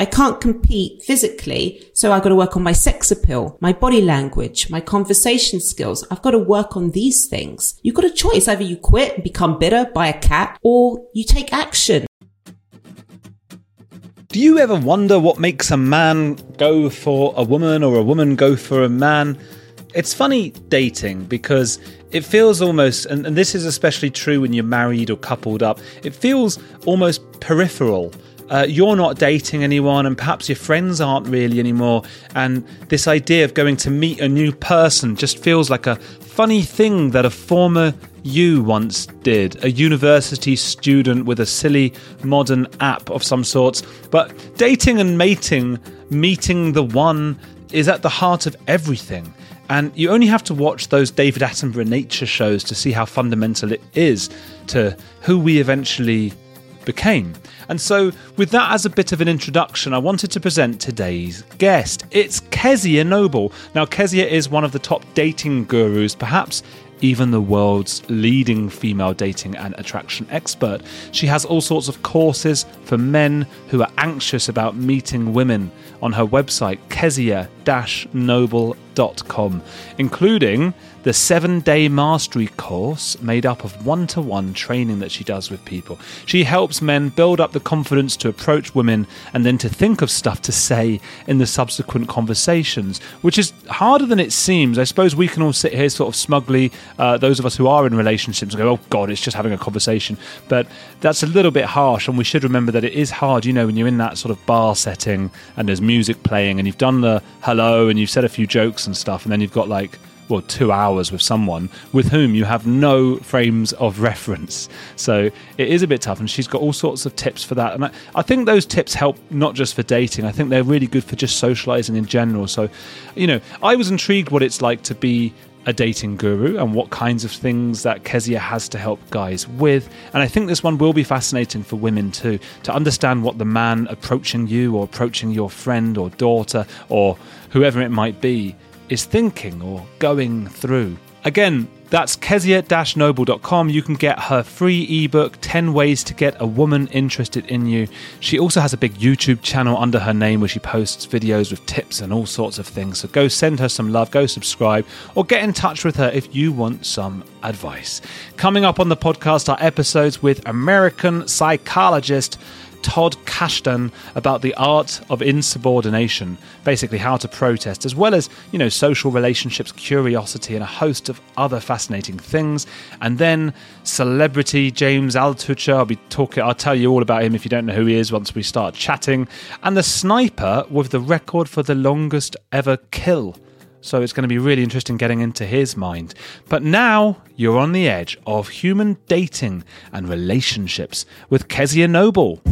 I can't compete physically, so I've got to work on my sex appeal, my body language, my conversation skills. I've got to work on these things. You've got a choice. Either you quit and become bitter, buy a cat, or you take action. Do you ever wonder what makes a man go for a woman or a woman go for a man? It's funny dating because it feels almost, and, and this is especially true when you're married or coupled up, it feels almost peripheral uh, you're not dating anyone and perhaps your friends aren't really anymore. And this idea of going to meet a new person just feels like a funny thing that a former you once did, a university student with a silly modern app of some sorts. But dating and mating, meeting the one, is at the heart of everything. And you only have to watch those David Attenborough nature shows to see how fundamental it is to who we eventually became. And so, with that as a bit of an introduction, I wanted to present today's guest. It's Kezia Noble. Now, Kezia is one of the top dating gurus, perhaps even the world's leading female dating and attraction expert. She has all sorts of courses for men who are anxious about meeting women on her website, kezia-noble.com, including the seven day mastery course made up of one to one training that she does with people. She helps men build up the confidence to approach women and then to think of stuff to say in the subsequent conversations, which is harder than it seems. I suppose we can all sit here sort of smugly, uh, those of us who are in relationships, go, oh God, it's just having a conversation. But that's a little bit harsh, and we should remember that it is hard, you know, when you're in that sort of bar setting and there's music playing and you've done the hello and you've said a few jokes and stuff, and then you've got like well, two hours with someone with whom you have no frames of reference. So it is a bit tough, and she's got all sorts of tips for that. And I, I think those tips help not just for dating, I think they're really good for just socializing in general. So, you know, I was intrigued what it's like to be a dating guru and what kinds of things that Kezia has to help guys with. And I think this one will be fascinating for women too, to understand what the man approaching you or approaching your friend or daughter or whoever it might be is thinking or going through. Again, that's kezia-noble.com. You can get her free ebook, 10 Ways to Get a Woman Interested in You. She also has a big YouTube channel under her name where she posts videos with tips and all sorts of things. So go send her some love, go subscribe, or get in touch with her if you want some advice. Coming up on the podcast are episodes with American psychologist Todd Kashdan about the art of insubordination, basically how to protest, as well as, you know, social relationships, curiosity, and a host of other fascinating things. And then celebrity James Altucher, I'll be talking, I'll tell you all about him if you don't know who he is once we start chatting. And the sniper with the record for the longest ever kill. So it's going to be really interesting getting into his mind. But now you're on the edge of human dating and relationships with Kezia Noble.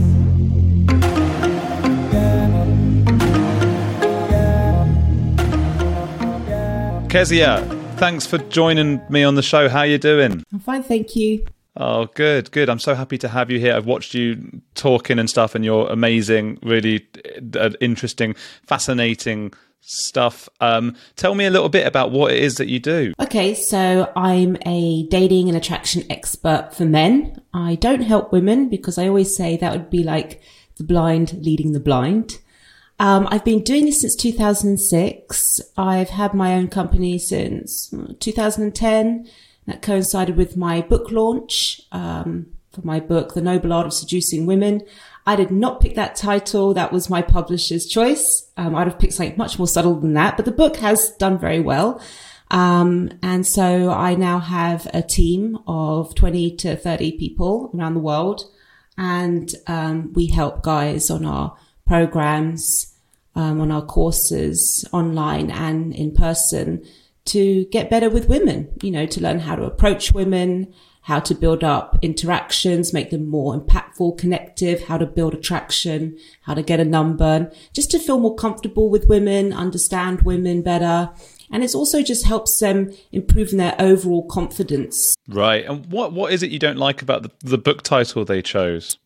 Kezia, thanks for joining me on the show. How are you doing? I'm fine, thank you. Oh, good, good. I'm so happy to have you here. I've watched you talking and stuff, and you're amazing, really uh, interesting, fascinating stuff. Um, tell me a little bit about what it is that you do. Okay, so I'm a dating and attraction expert for men. I don't help women because I always say that would be like the blind leading the blind. Um, I've been doing this since 2006. I've had my own company since uh, 2010. That coincided with my book launch um, for my book, The Noble Art of Seducing Women. I did not pick that title. That was my publisher's choice. Um, I'd have picked something much more subtle than that, but the book has done very well. Um, and so I now have a team of 20 to 30 people around the world. And, um, we help guys on our programs, um, on our courses online and in person to get better with women, you know, to learn how to approach women, how to build up interactions, make them more impactful, connective, how to build attraction, how to get a number, just to feel more comfortable with women, understand women better. And it's also just helps them improve their overall confidence. Right. And what what is it you don't like about the, the book title they chose?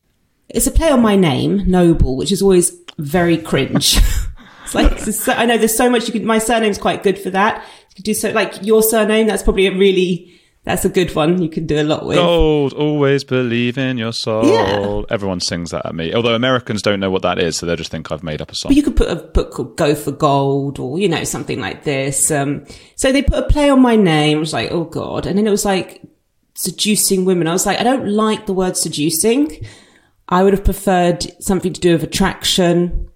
It's a play on my name, Noble, which is always very cringe. it's like, it's so, I know there's so much you could, my surname's quite good for that. You could do so, like your surname, that's probably a really, that's a good one. You can do a lot with. Gold, always believe in your soul. Yeah. Everyone sings that at me. Although Americans don't know what that is, so they just think I've made up a song. But you could put a book called Go for Gold or, you know, something like this. Um, so they put a play on my name. I was like, oh God. And then it was like seducing women. I was like, I don't like the word seducing. I would have preferred something to do with attraction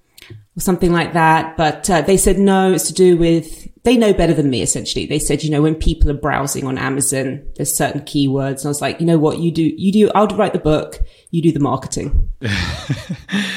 or something like that. But uh, they said no, it's to do with, they know better than me essentially. They said, you know, when people are browsing on Amazon, there's certain keywords. And I was like, you know what, you do, you do, I'll write the book, you do the marketing.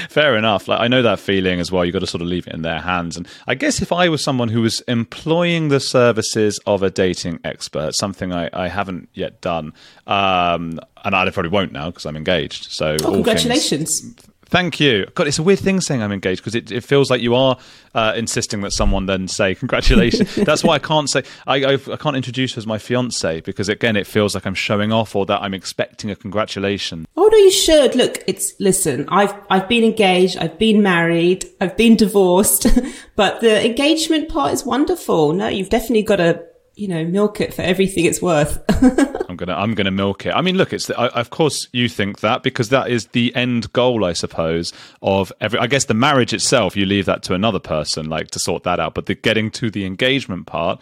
Fair enough. Like I know that feeling as well. You've got to sort of leave it in their hands. And I guess if I was someone who was employing the services of a dating expert, something I, I haven't yet done, um, and I probably won't now because I'm engaged. So Oh, all things- congratulations. Thank you. God, it's a weird thing saying I'm engaged because it, it feels like you are uh, insisting that someone then say congratulations. That's why I can't say I, I, I can't introduce her as my fiance because again it feels like I'm showing off or that I'm expecting a congratulation. Oh no, you should. Look, it's listen. I've I've been engaged. I've been married. I've been divorced. but the engagement part is wonderful. No, you've definitely got to you know milk it for everything it's worth. I'm gonna I'm gonna milk it. I mean, look, it's the, I, of course you think that because that is the end goal, I suppose, of every. I guess the marriage itself, you leave that to another person, like to sort that out. But the getting to the engagement part,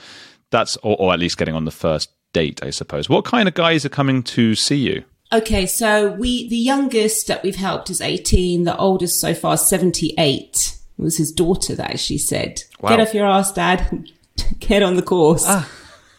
that's or, or at least getting on the first date, I suppose. What kind of guys are coming to see you? okay, so we the youngest that we've helped is 18. The oldest so far is 78. It was his daughter that actually said, Wow. "Get off your ass, dad. Get on the course." Ah.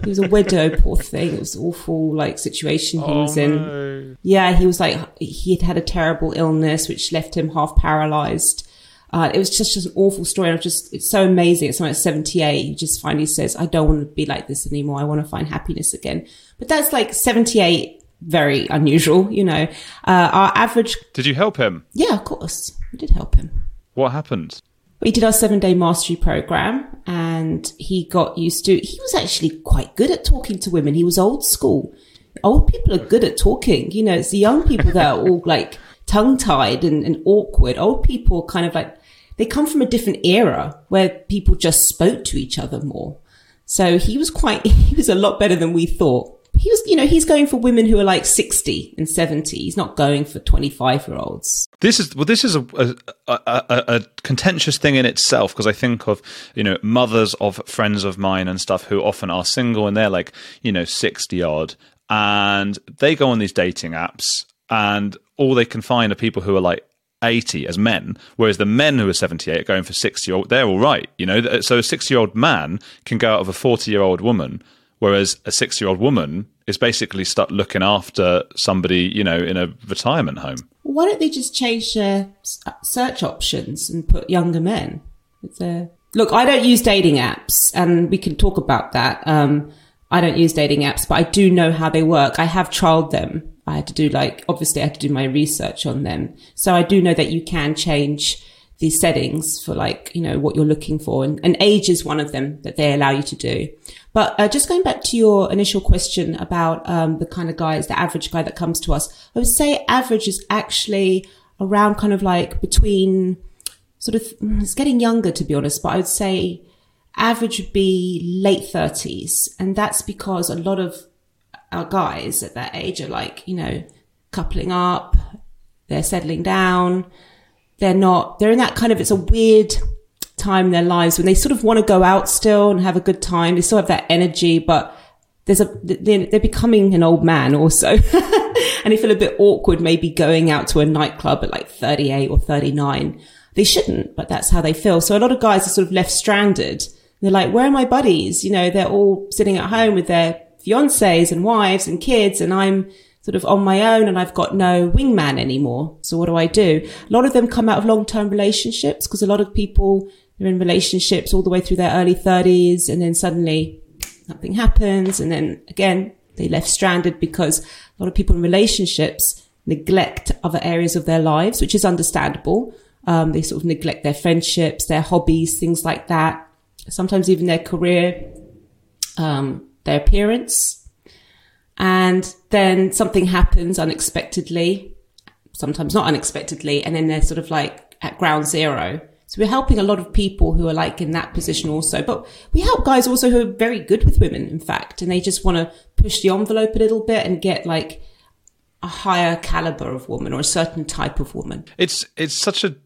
He was a widow, poor thing. It was an awful like situation he Oh, was in. Yeah, he was like he had had a terrible illness which left him half paralyzed. Uh, it was just, just an awful story. I'm just, it's so amazing. It's at 78 he just finally says, I don't want to be like this anymore. I want to find happiness again. But that's like 78, very unusual, you know. Uh, our average, Did you help him? yeah, of course, we did help him. What happened? We did our seven day mastery program and he got used to, he was actually quite good at talking to women. He was old school. Old people are good at talking. You know, it's the young people that are all like tongue tied and, and awkward. Old people kind of like, they come from a different era where people just spoke to each other more. So he was quite, he was a lot better than we thought. He was, you know, he's going for women who are like 60 and 70. He's not going for 25 year olds. This is well. This is a a, a, a, contentious thing in itself because I think of you know mothers of friends of mine and stuff who often are single and they're like you know sixty odd and they go on these dating apps and all they can find are people who are like 80 as men, whereas the men who are 78 are going for 60 year old, they're all right, you know. So a 60 year old man can go out of a 40 year old woman, whereas a six year old woman is basically stuck looking after somebody, you know, in a retirement home. Why don't they just change their search options and put younger men? A, look, I don't use dating apps and we can talk about that. Um, I don't use dating apps, but I do know how they work. I have trialed them. I had to do like, obviously I had to do my research on them. So I do know that you can change the settings for like, you know, what you're looking for. And, and age is one of them that they allow you to do. But uh, just going back to your initial question about um, the kind of guys, the average guy that comes to us, I would say average is actually around kind of like between sort of, mm, it's getting younger to be honest, but I would say average would be late 30s. And that's because a lot of our guys at that age are like, you know, coupling up, they're settling down, they're not, they're in that kind of, it's a weird time in their lives when they sort of want to go out still and have a good time. They still have that energy, but there's a, they're, they're becoming an old man also. and they feel a bit awkward maybe going out to a nightclub at like 38 or 39. They shouldn't, but that's how they feel. So a lot of guys are sort of left stranded. They're like, where are my buddies? You know, they're all sitting at home with their fiancés and wives and kids and I'm sort of on my own and I've got no wingman anymore. So what do I do? A lot of them come out of long-term relationships because a lot of people are in relationships all the way through their early thirties and then suddenly nothing happens. And then again, they left stranded because a lot of people in relationships neglect other areas of their lives, which is understandable. Um, they sort of neglect their friendships, their hobbies, things like that. Sometimes even their career, um, their appearance, and then something happens unexpectedly, sometimes not unexpectedly, and then they're sort of like at ground zero. So we're helping a lot of people who are like in that position also, but we help guys also who are very good with women, in fact, and they just want to push the envelope a little bit and get like a higher caliber of woman or a certain type of woman. It's it's such a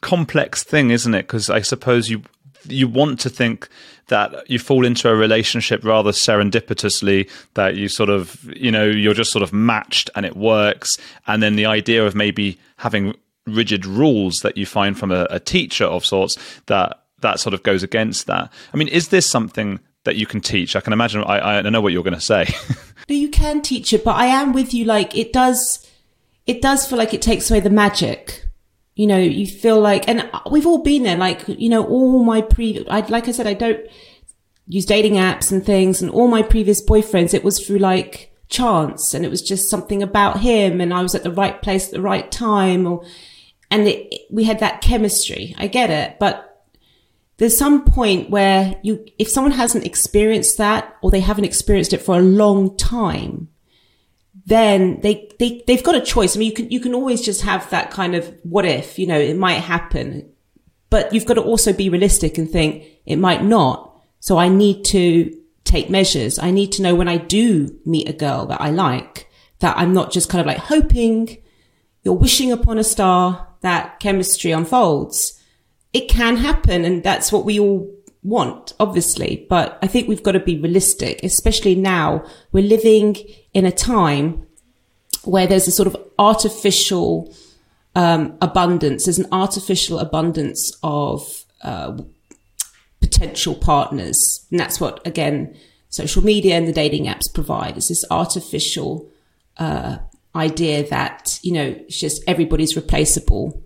complex thing, isn't it? Because I suppose you you want to think that you fall into a relationship rather serendipitously that you sort of you know you're just sort of matched and it works and then the idea of maybe having rigid rules that you find from a, a teacher of sorts that that sort of goes against that. I mean is this something that you can teach? I can imagine i, I know what you're going to say. No you can teach it but i am with you like it does it does feel like it takes away the magic. You know, you feel like, and we've all been there, like, you know, all my previous, I, like I said, I don't use dating apps and things and all my previous boyfriends, it was through like chance and it was just something about him and I was at the right place at the right time or, and it, we had that chemistry. I get it, but there's some point where you, if someone hasn't experienced that or they haven't experienced it for a long time, then they, they, they've got a choice. I mean, you can, you can always just have that kind of what if, you know, it might happen, but you've got to also be realistic and think it might not. So I need to take measures. I need to know when I do meet a girl that I like that I'm not just kind of like hoping you're wishing upon a star that chemistry unfolds. It can happen. And that's what we all want, obviously, but I think we've got to be realistic, especially now we're living in a time where there's a sort of artificial um, abundance. There's an artificial abundance of uh, potential partners, and that's what again social media and the dating apps provide. Is this artificial uh, idea that you know it's just everybody's replaceable,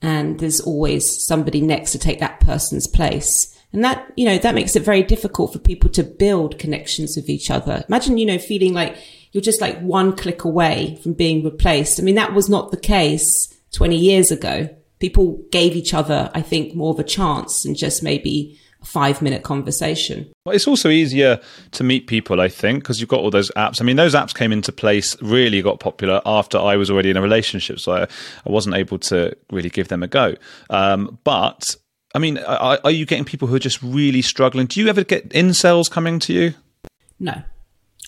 and there's always somebody next to take that person's place. And that, you know, that makes it very difficult for people to build connections with each other. Imagine, you know, feeling like you're just like one click away from being replaced. I mean, that was not the case 20 years ago. People gave each other, I think, more of a chance than just maybe five minute conversation. Well, it's also easier to meet people, I think, because you've got all those apps. I mean, those apps came into place, really got popular after I was already in a relationship, so I, I wasn't able to really give them a go. Um, but I mean, are, are you getting people who are just really struggling? Do you ever get incels coming to you? No,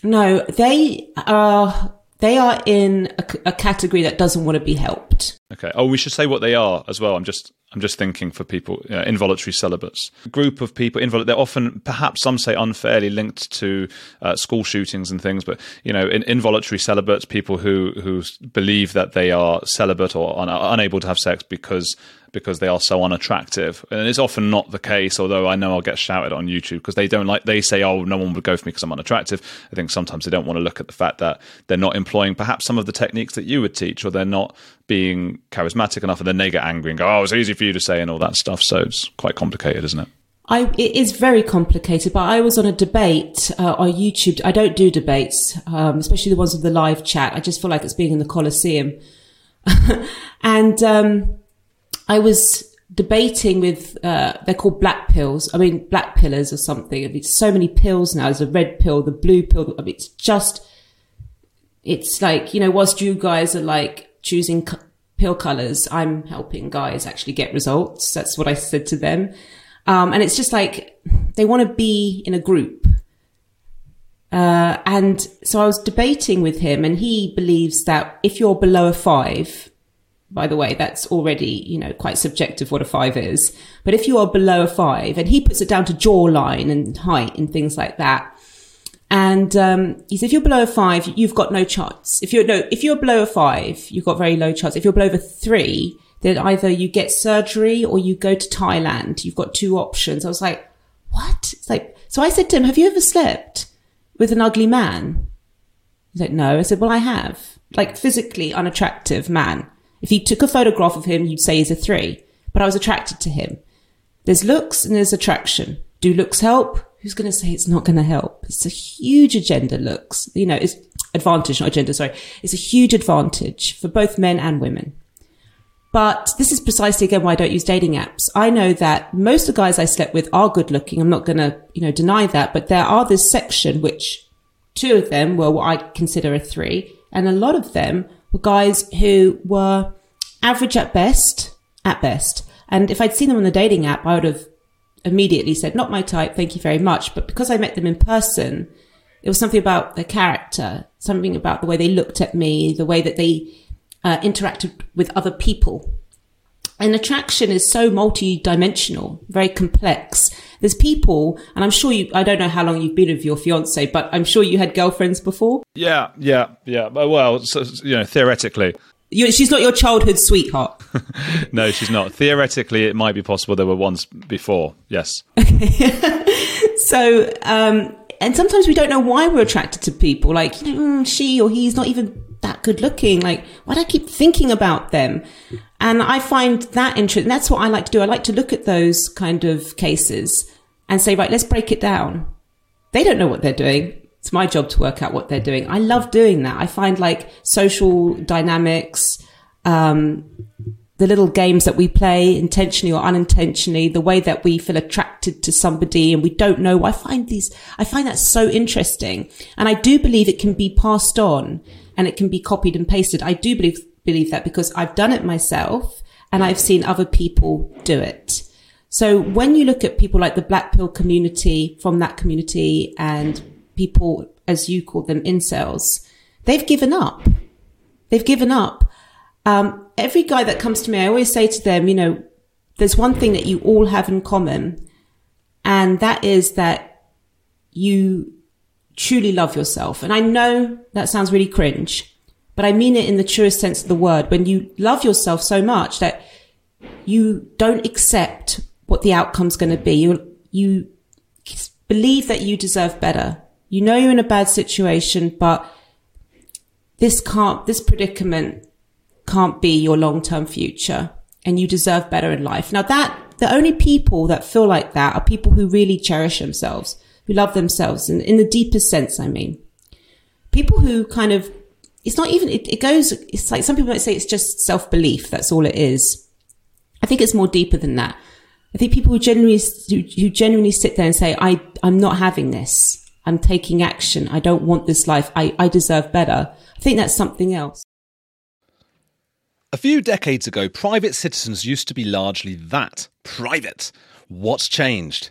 no, they are they are in a, a, category that doesn't want to be helped. Okay. Oh, we should say what they are as well. I'm just I'm just thinking for people you know, involuntary celibates. A group of people involuntary. They're often, perhaps some say, unfairly linked to uh, school shootings and things. But you know, in, involuntary celibates, people who who believe that they are celibate or un- unable to have sex because because they are so unattractive. And it's often not the case, although I know I'll get shouted on YouTube because they don't like, they say, oh, no one would go for me because I'm unattractive. I think sometimes they don't want to look at the fact that they're not employing perhaps some of the techniques that you would teach, or they're not being charismatic enough, and then they get angry and go, oh, it's easy for you to say, and all that stuff. So it's quite complicated, isn't it? I, it is very complicated, but I was on a debate uh, on YouTube. I don't do debates, um, especially the ones with the live chat. I just feel like it's being in the Colosseum. and um, I was debating with, uh, they're called black pills. I mean, black pillars or something. I mean, so many pills now. There's a red pill, the blue pill. I mean, it's just, it's like, you know, whilst you guys are like choosing c- pill colors, I'm helping guys actually get results. That's what I said to them. Um, and it's just like they want to be in a group. Uh, and so I was debating with him and he believes that if you're below a five, by the way, that's already, you know, quite subjective what a five is. But if you are below a five, and he puts it down to jawline and height and things like that. And um, he said, if you're below a five, you've got no chance. If you're no, if you're below a five, you've got very low chance. If you're below a three, then either you get surgery or you go to Thailand. You've got two options. I was like, what? It's like, so I said to him, have you ever slept with an ugly man? He's like, no. I said, well, I have. Like physically unattractive man. If you took a photograph of him, you'd say he's a three. But I was attracted to him. There's looks and there's attraction. Do looks help? Who's going to say it's not going to help? It's a huge agenda looks. You know, it's advantage, not agenda, sorry. It's a huge advantage for both men and women. But this is precisely again why I don't use dating apps. I know that most of the guys I slept with are good looking. I'm not going to, you know, deny that, but there are this section which two of them were what I consider a three and a lot of them were guys who were average at best, at best. And if I'd seen them on the dating app, I would have immediately said, not my type. Thank you very much. But because I met them in person, it was something about their character, something about the way they looked at me, the way that they uh, interacted with other people. And attraction is so multi-dimensional, very complex. There's people, and I'm sure you, I don't know how long you've been with your fiance, but I'm sure you had girlfriends before. Yeah, yeah, yeah. Well, so, you know, theoretically. You, she's not your childhood sweetheart. no, she's not. Theoretically, it might be possible there were ones before. Yes. so, um, and sometimes we don't know why we're attracted to people. Like, you know, mm, she or he's not even that good looking. Like, why do I keep thinking about them? And I find that interesting. That's what I like to do. I like to look at those kind of cases and say, right, let's break it down. They don't know what they're doing. It's my job to work out what they're doing. I love doing that. I find like social dynamics, um, the little games that we play intentionally or unintentionally, the way that we feel attracted to somebody and we don't know. I find these, I find that so interesting. And I do believe it can be passed on and it can be copied and pasted. I do believe, believe that because I've done it myself and I've seen other people do it. So when you look at people like the black pill community from that community and people, as you call them, incels, they've given up. They've given up. Um, every guy that comes to me, I always say to them, you know, there's one thing that you all have in common. And that is that you truly love yourself. And I know that sounds really cringe, but I mean it in the truest sense of the word. When you love yourself so much that you don't accept what the outcome's going to be, you, you believe that you deserve better. You know you're in a bad situation, but this can't, this predicament can't be your long-term future and you deserve better in life. Now that, the only people that feel like that are people who really cherish themselves who love themselves in, in the deepest sense, I mean. People who kind of, it's not even, it, it goes, it's like some people might say it's just self belief. That's all it is. I think it's more deeper than that. I think people who genuinely, who, who genuinely sit there and say, I, I'm not having this. I'm taking action. I don't want this life. I, I deserve better. I think that's something else. A few decades ago, private citizens used to be largely that private. What's changed?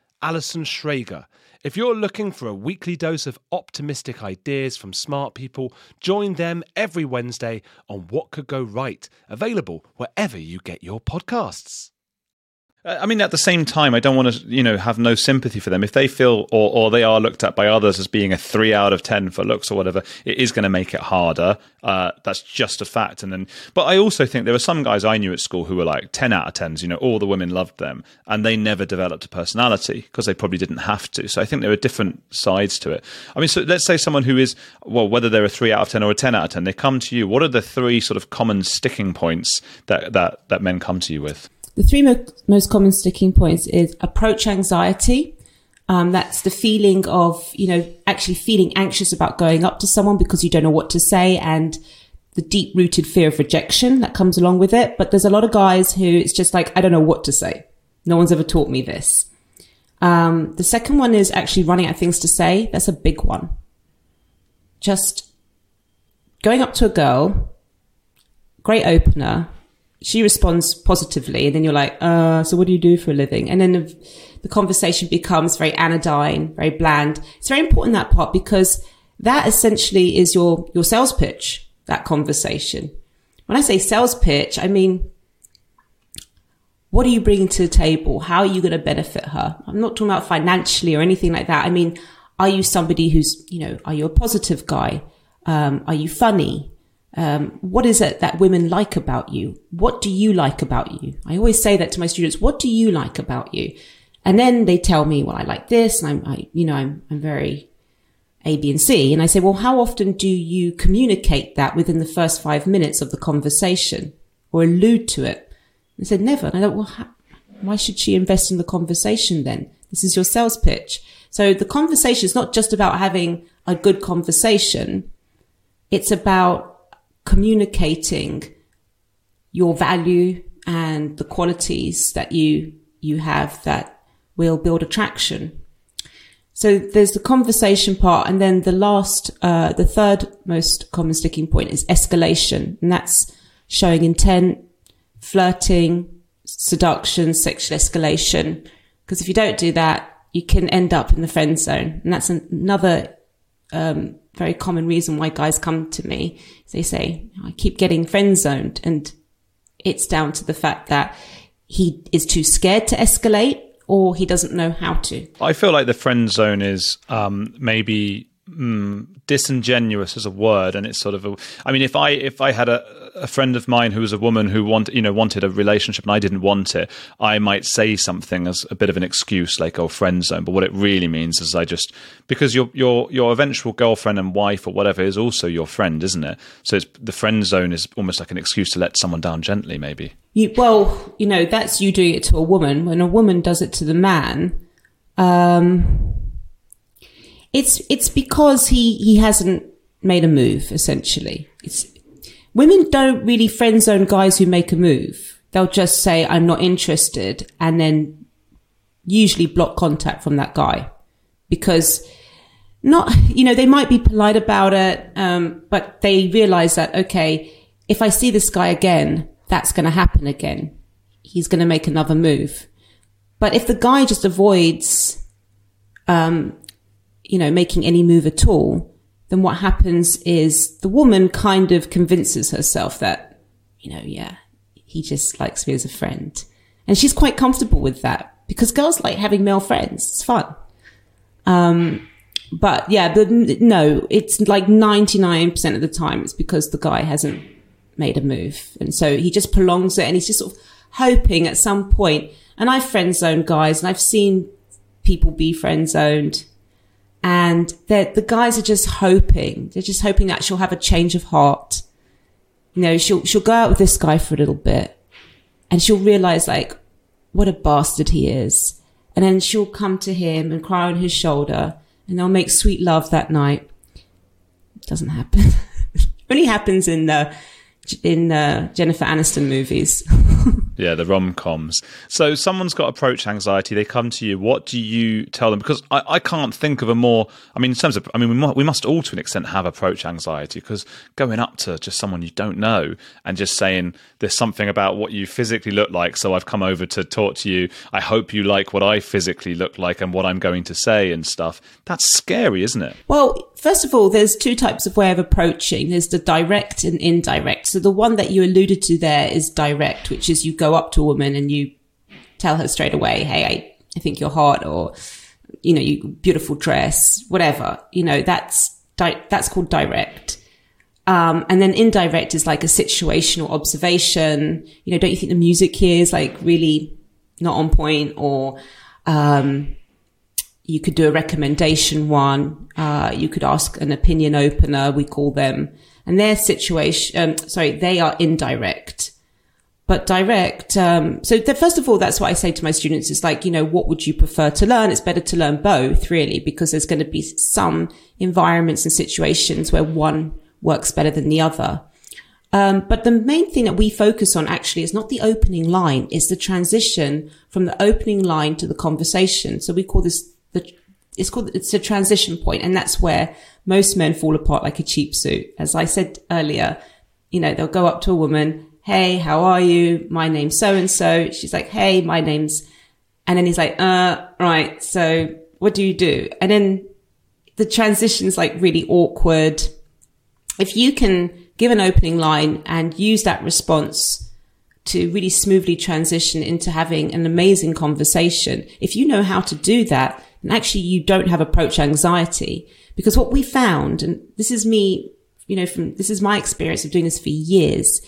Alison Schrager. If you're looking for a weekly dose of optimistic ideas from smart people, join them every Wednesday on What Could Go Right, available wherever you get your podcasts. Uh, I mean, at the same time, I don't want to, you know, have no sympathy for them. If they feel or, or they are looked at by others as being a three out of 10 for looks or whatever, it is going to make it harder. Uh, that's just a fact. And then, but I also think there were some guys I knew at school who were like 10 out of 10s, you know, all the women loved them and they never developed a personality because they probably didn't have to. So I think there are different sides to it. I mean, so let's say someone who is, well, whether they're a three out of 10 or a 10 out of 10, they come to you. What are the three sort of common sticking points that, that, that men come to you with? The three mo- most common sticking points is approach anxiety. Um, that's the feeling of, you know, actually feeling anxious about going up to someone because you don't know what to say and the deep rooted fear of rejection that comes along with it. But there's a lot of guys who it's just like, I don't know what to say. No one's ever taught me this. Um, the second one is actually running out of things to say. That's a big one. Just going up to a girl, great opener, she responds positively and then you're like, uh, so what do you do for a living? And then the, the, conversation becomes very anodyne, very bland. It's very important that part because that essentially is your, your sales pitch, that conversation. When I say sales pitch, I mean, what are you bringing to the table? How are you going to benefit her? I'm not talking about financially or anything like that. I mean, are you somebody who's, you know, are you a positive guy? Um, are you funny? Um, what is it that women like about you? What do you like about you? I always say that to my students. What do you like about you? And then they tell me, well, I like this, and I'm, I, you know, I'm, I'm very A, B, and C. And I say, well, how often do you communicate that within the first five minutes of the conversation or allude to it? They said, never. And I thought, well, how, why should she invest in the conversation then? This is your sales pitch. So the conversation is not just about having a good conversation. It's about communicating your value and the qualities that you you have that will build attraction. So there's the conversation part, and then the last, uh, the third most common sticking point is escalation, and that's showing intent, flirting, seduction, sexual escalation. Because if you don't do that, you can end up in the friend zone, and that's another um, very common reason why guys come to me. They say, I keep getting friend zoned. And it's down to the fact that he is too scared to escalate or he doesn't know how to. I feel like the friend zone is um, maybe mm, disingenuous as a word, and it's sort of a. I mean, if I if I had a, a friend of mine who was a woman who wanted you know wanted a relationship and I didn't want it, I might say something as a bit of an excuse, like "oh, friend zone." But what it really means is I just because your your your eventual girlfriend and wife or whatever is also your friend, isn't it? So it's the friend zone is almost like an excuse to let someone down gently, maybe. You, well, you know, that's you doing it to a woman. When a woman does it to the man, um, it's it's because he he hasn't made a move. Essentially, it's women don't really friend zone guys who make a move. They'll just say I'm not interested, and then usually block contact from that guy because not you know they might be polite about it, um, but they realize that okay, if I see this guy again, that's going to happen again. He's going to make another move. But if the guy just avoids um, you know, making any move at all, then what happens is the woman kind of convinces herself that, you know, yeah, he just likes me as a friend. And she's quite comfortable with that because girls like having male friends. It's fun. Um, but yeah, but no, it's like 99% of the time it's because the guy hasn't made a move. And so he just prolongs it and he's just sort of hoping at some point. And I've friend zoned guys and I've seen people be friend zoned and the guys are just hoping. They're just hoping that she'll have a change of heart. You know, she'll, she'll go out with this guy for a little bit and she'll realize like what a bastard he is. And then she'll come to him and cry on his shoulder and they'll make sweet love that night. It Doesn't happen. Only happens in the, in the Jennifer Aniston movies. Yeah, the rom coms. So someone's got approach anxiety. They come to you. What do you tell them? Because I, I can't think of a more. I mean, in terms of, I mean, we must, we must all to an extent have approach anxiety because going up to just someone you don't know and just saying there's something about what you physically look like. So I've come over to talk to you. I hope you like what I physically look like and what I'm going to say and stuff. That's scary, isn't it? Well, first of all, there's two types of way of approaching. There's the direct and indirect. So the one that you alluded to there is direct, which is you go up to a woman and you tell her straight away, Hey, I, I think you're hot or, you know, you beautiful dress, whatever, you know, that's, di- that's called direct. Um, and then indirect is like a situational observation. You know, don't you think the music here is like really not on point or, um, you could do a recommendation one. Uh, you could ask an opinion opener. We call them and their situation, um, sorry, they are indirect, but direct. Um, so the, first of all, that's what I say to my students. It's like, you know, what would you prefer to learn? It's better to learn both really, because there's going to be some environments and situations where one works better than the other. Um, but the main thing that we focus on actually is not the opening line, it's the transition from the opening line to the conversation. So we call this the, it's called, it's a transition point, And that's where most men fall apart like a cheap suit. As I said earlier, you know, they'll go up to a woman. Hey, how are you? My name's so and so. She's like, Hey, my name's, and then he's like, uh, right. So what do you do? And then the transition's like really awkward. If you can give an opening line and use that response to really smoothly transition into having an amazing conversation, if you know how to do that, then actually you don't have approach anxiety. Because what we found, and this is me, you know, from, this is my experience of doing this for years,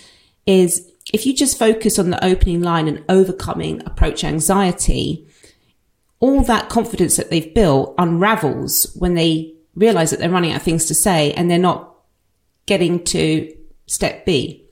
is if you just focus on the opening line and overcoming approach anxiety, all that confidence that they've built unravels when they realize that they're running out of things to say and they're not getting to step B.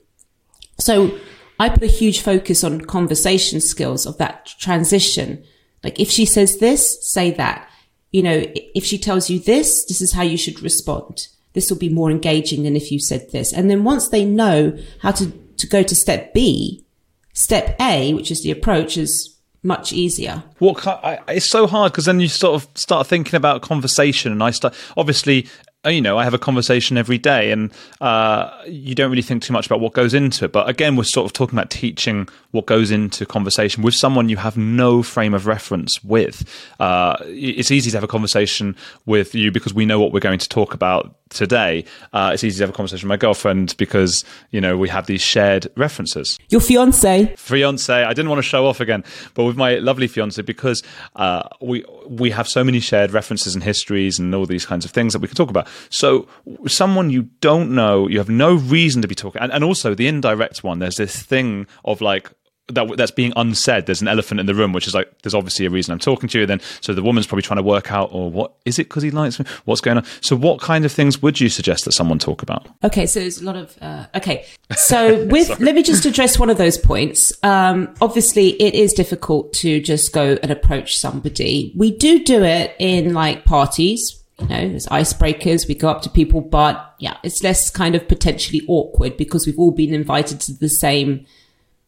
So I put a huge focus on conversation skills of that transition. Like if she says this, say that. You know, if she tells you this, this is how you should respond. This will be more engaging than if you said this. And then once they know how to, to go to step B, step A, which is the approach, is much easier. What it's so hard because then you sort of start thinking about conversation, and I start obviously you know, I have a conversation every day, and uh, you don't really think too much about what goes into it. But again, we're sort of talking about teaching what goes into conversation with someone you have no frame of reference with. Uh, it's easy to have a conversation with you because we know what we're going to talk about today. Uh, it's easy to have a conversation with my girlfriend because you know we have these shared references. Your fiance, fiance. I didn't want to show off again, but with my lovely fiance because uh, we we have so many shared references and histories and all these kinds of things that we can talk about. So someone you don't know, you have no reason to be talking, and, and also the indirect one. There's this thing of like that that's being unsaid. There's an elephant in the room, which is like there's obviously a reason I'm talking to you. Then so the woman's probably trying to work out, or what is it because he likes me? What's going on? So what kind of things would you suggest that someone talk about? Okay, so there's a lot of uh, okay. So with let me just address one of those points. Um, obviously, it is difficult to just go and approach somebody. We do do it in like parties. You know, there's icebreakers. We go up to people, but yeah, it's less kind of potentially awkward because we've all been invited to the same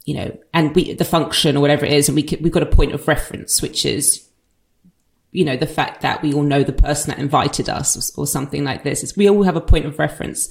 you know, and we, the function or whatever it is, and we we've got a point of reference, which is, you know, the fact that we all know the person that invited us or, or something like this. We all have a point of reference,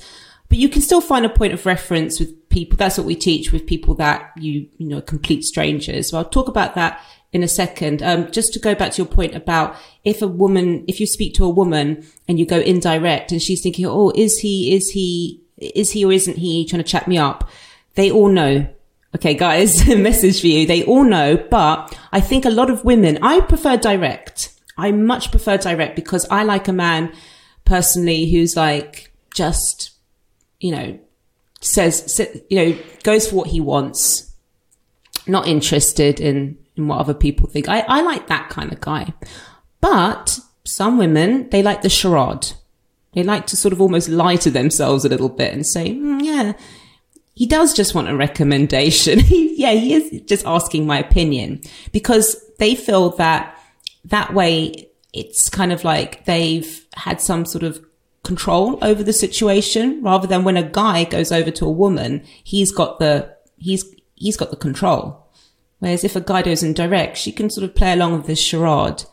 but you can still find a point of reference with people. That's what we teach with people that you, you know, complete strangers. So I'll talk about that in a second. Um, just to go back to your point about if a woman, if you speak to a woman and you go indirect and she's thinking, Oh, is he, is he, is he or isn't he trying to chat me up? They all know Okay, guys, message for you. They all know, but I think a lot of women, I prefer direct. I much prefer direct because I like a man personally who's like just, you know, says, you know, goes for what he wants, not interested in, in what other people think. I, I like that kind of guy. But some women, they like the charade. They like to sort of almost lie to themselves a little bit and say, mm, yeah, he does just want a recommendation. yeah, he is just asking my opinion because they feel that that way it's kind of like they've had some sort of control over the situation rather than when a guy goes over to a woman, he's got the, he's, he's got the control. Whereas if a guy goes in direct, she can sort of play along with this charade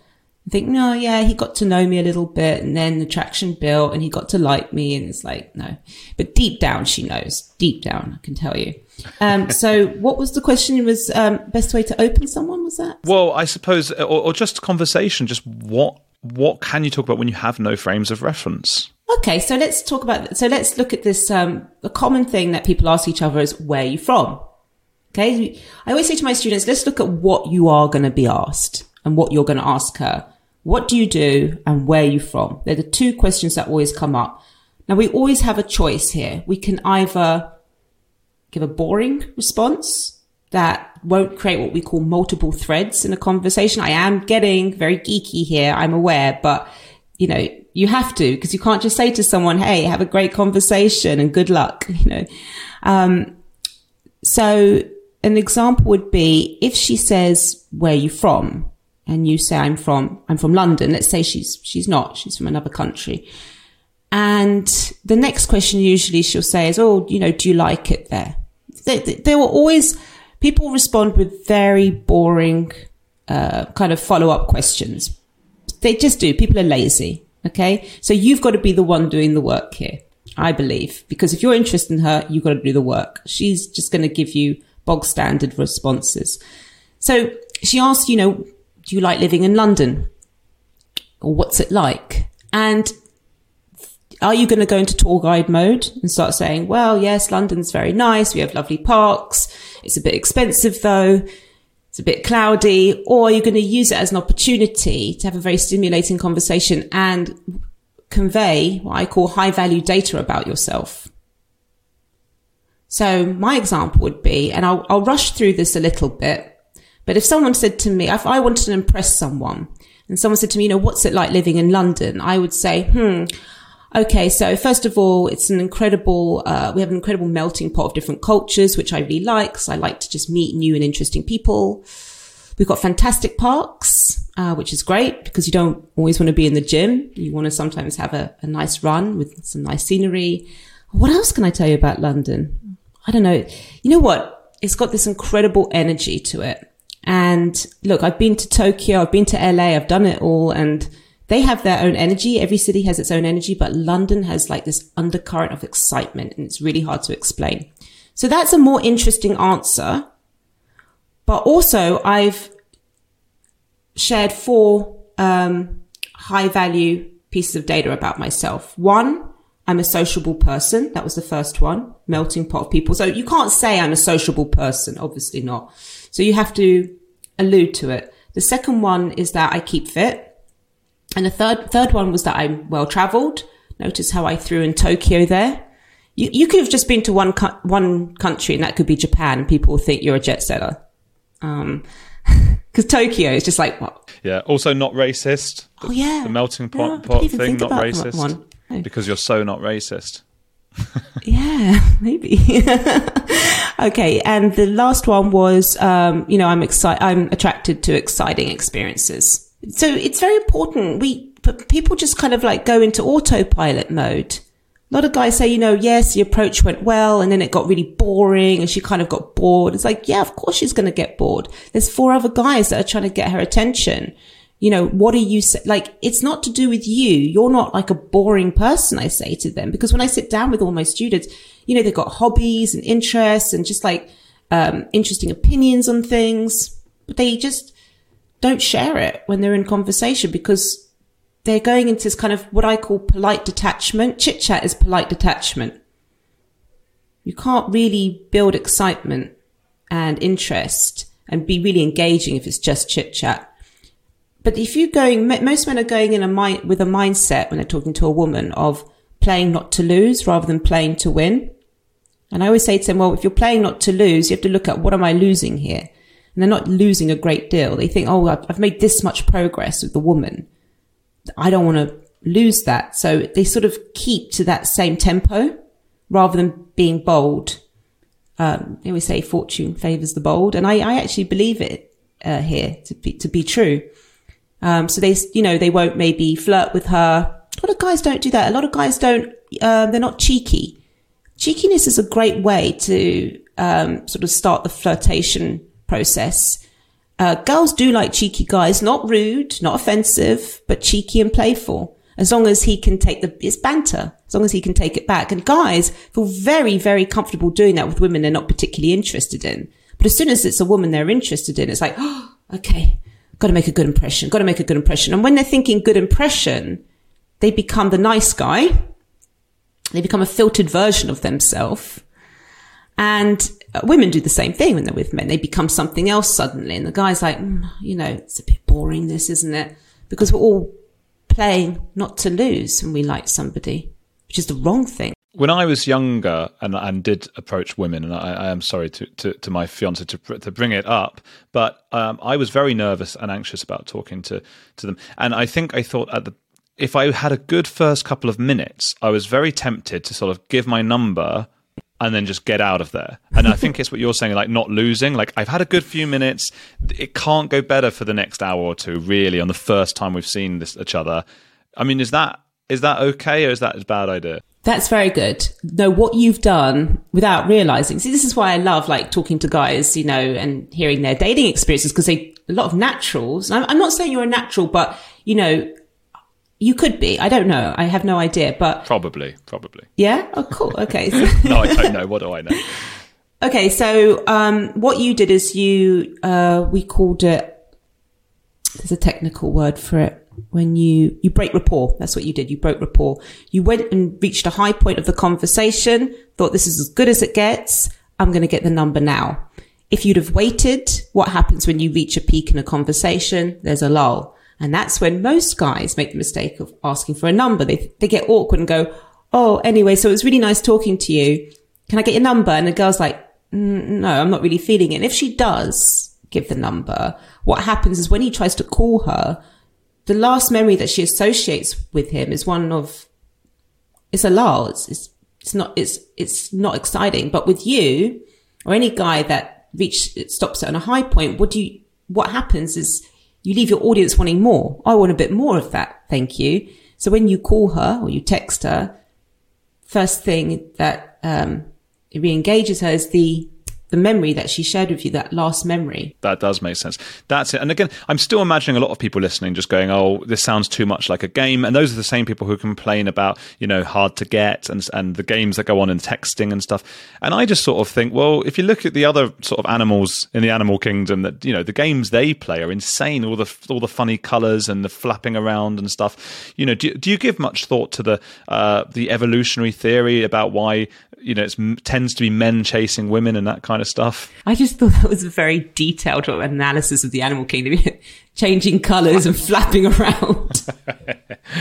I think, no, yeah, he got to know me a little bit and then the traction built and he got to like me. And it's like, no, but deep down, she knows deep down, I can tell you. Um, so what was the question? It was, um, best way to open someone was that? Well, I suppose, or, or just conversation, just what, what can you talk about when you have no frames of reference? Okay, so let's talk about. So let's look at this. Um, a common thing that people ask each other is, "Where are you from?" Okay, I always say to my students, let's look at what you are going to be asked and what you're going to ask her. What do you do and where are you from? They're the two questions that always come up. Now we always have a choice here. We can either give a boring response that won't create what we call multiple threads in a conversation. I am getting very geeky here. I'm aware, but you know, you have to because you can't just say to someone, Hey, have a great conversation and good luck, you know. Um, so an example would be if she says, where are you from? and you say I'm from I'm from London, let's say she's she's not, she's from another country. And the next question usually she'll say is, "Oh, you know, do you like it there?" They, will always people respond with very boring uh, kind of follow up questions. They just do. People are lazy. Okay, so you've got to be the one doing the work here. I believe because if you're interested in her, you've got to do the work. She's just going to give you bog standard responses. So she asked, you know, do you like living in London? Or what's it like? And are you going to go into tour guide mode and start saying, well, yes, London's very nice. We have lovely parks. It's a bit expensive though. It's a bit cloudy. Or are you going to use it as an opportunity to have a very stimulating conversation and convey what I call high value data about yourself? So my example would be, and I'll, I'll rush through this a little bit but if someone said to me, if I wanted to impress someone and someone said to me, you know, what's it like living in London? I would say, hmm, okay. So first of all, it's an incredible, uh, we have an incredible melting pot of different cultures, which I really like. So I like to just meet new and interesting people. We've got fantastic parks, uh, which is great because you don't always want to be in the gym. You want to sometimes have a, a nice run with some nice scenery. What else can I tell you about London? I don't know. You know what? It's got this incredible energy to it. And look, I've been to Tokyo, I've been to LA, I've done it all and they have their own energy. Every city has its own energy, but London has like this undercurrent of excitement and it's really hard to explain. So that's a more interesting answer. But also I've shared four, um, high value pieces of data about myself. One, I'm a sociable person. That was the first one. Melting pot of people. So you can't say I'm a sociable person. Obviously not. So you have to allude to it. The second one is that I keep fit. And the third, third one was that I'm well traveled. Notice how I threw in Tokyo there. You, you could have just been to one, one country and that could be Japan. People think you're a jet setter. Um, because Tokyo is just like what? Yeah. Also, not racist. The, oh yeah. The melting pot, yeah, pot thing, not racist. Because you're so not racist. yeah, maybe. okay, and the last one was, um, you know, I'm excited. I'm attracted to exciting experiences. So it's very important. We people just kind of like go into autopilot mode. A lot of guys say, you know, yes, the approach went well, and then it got really boring, and she kind of got bored. It's like, yeah, of course she's going to get bored. There's four other guys that are trying to get her attention you know, what are you? Like, it's not to do with you. You're not like a boring person, I say to them, because when I sit down with all my students, you know, they've got hobbies and interests and just like, um, interesting opinions on things, but they just don't share it when they're in conversation because they're going into this kind of what I call polite detachment. Chit chat is polite detachment. You can't really build excitement and interest and be really engaging if it's just chit chat but if you're going, most men are going in a mind with a mindset when they're talking to a woman of playing not to lose rather than playing to win. And I always say to them, well, if you're playing not to lose, you have to look at what am I losing here? And they're not losing a great deal. They think, oh, I've made this much progress with the woman. I don't want to lose that. So they sort of keep to that same tempo rather than being bold. Um, they always say fortune favors the bold. And I, I actually believe it uh, here to be, to be true. Um, so they, you know, they won't maybe flirt with her. A lot of guys don't do that. A lot of guys don't, uh, they're not cheeky. Cheekiness is a great way to um, sort of start the flirtation process. Uh, girls do like cheeky guys, not rude, not offensive, but cheeky and playful. As long as he can take the, it's banter. As long as he can take it back. And guys feel very, very comfortable doing that with women they're not particularly interested in. But as soon as it's a woman they're interested in, it's like, oh, okay, got to make a good impression, got to make a good impression. And when they're thinking good impression, they become the nice guy. They become a filtered version of themselves. And uh, women do the same thing when they're with men. They become something else suddenly. And the guy's like, mm, you know, it's a bit boring, this, isn't it? Because we're all playing not to lose when we like somebody, which is the wrong thing. When I was younger and, and did approach women, and I, I am sorry to, to, to, my fiance to, to bring it up, but um, I was very nervous and anxious about talking to, to them. And I think I thought at the if I had a good first couple of minutes, I was very tempted to sort of give my number and then just get out of there. And I think it's what you're saying, like not losing. Like I've had a good few minutes. It can't go better for the next hour or two, really, on the first time we've seen this each other. I mean, is that is that okay or is that a bad idea? That's very good. Know what you've done without realizing. See, this is why I love like talking to guys, you know, and hearing their dating experiences because they a lot of naturals. I'm, I'm not saying you're a natural, but you know, you could be. I don't know. I have no idea, but probably, probably. Yeah. Oh, cool. Okay. no, I don't know. What do I know? Okay, so um, what you did is you uh, we called it. There's a technical word for it when you you break rapport. That's what you did. You broke rapport. You went and reached a high point of the conversation. Thought this is as good as it gets. I'm going to get the number now. If you'd have waited, what happens when you reach a peak in a conversation? There's a lull. And that's when most guys make the mistake of asking for a number. They, they get awkward and go, Oh, anyway, so it was really nice talking to you. Can I get your number? And the girl's like, mm, no, I'm not really feeling it. And if she does give the number, what happens is when he tries to call her, the last memory that she associates with him is one of, it's a lull. It's, it's, it's not, it's, it's not exciting. But with you or any guy that reach, stops at a high point, what do you, what happens is you leave your audience wanting more. I want a bit more of that. Thank you. So when you call her or you text her, first thing that, um, re-engages her is the the memory that she shared with you, that last memory. That does make sense. That's it. And again, I'm still imagining a lot of people listening just going, oh, this sounds too much like a game. And those are the same people who complain about, you know, hard to get and, and the games that go on in texting and stuff. And I just sort of think, well, if you look at the other sort of animals in the animal kingdom that, you know, the games they play are insane. All the, all the funny colors and the flapping around and stuff. You know, do, do you give much thought to the, uh, the evolutionary theory about why you know, it tends to be men chasing women and that kind of stuff. I just thought that was a very detailed analysis of the animal kingdom, changing colours and flapping around.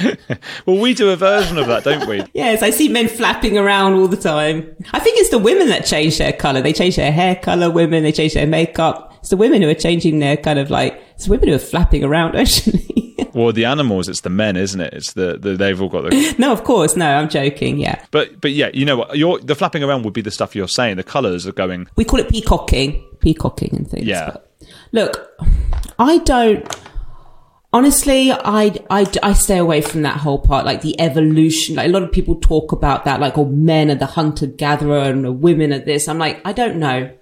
well, we do a version of that, don't we? yes, I see men flapping around all the time. I think it's the women that change their colour. They change their hair colour, women, they change their makeup. It's the women who are changing their kind of like, it's women who are flapping around, actually. Well, the animals, it's the men, isn't it? It's the, the they've all got the. no, of course, no. I'm joking. Yeah, but but yeah, you know what? You're the flapping around would be the stuff you're saying. The colours are going. We call it peacocking, peacocking and things. Yeah. But look, I don't. Honestly, I, I, I stay away from that whole part, like the evolution. Like a lot of people talk about that, like, oh, men are the hunter gatherer and women are this. I'm like, I don't know.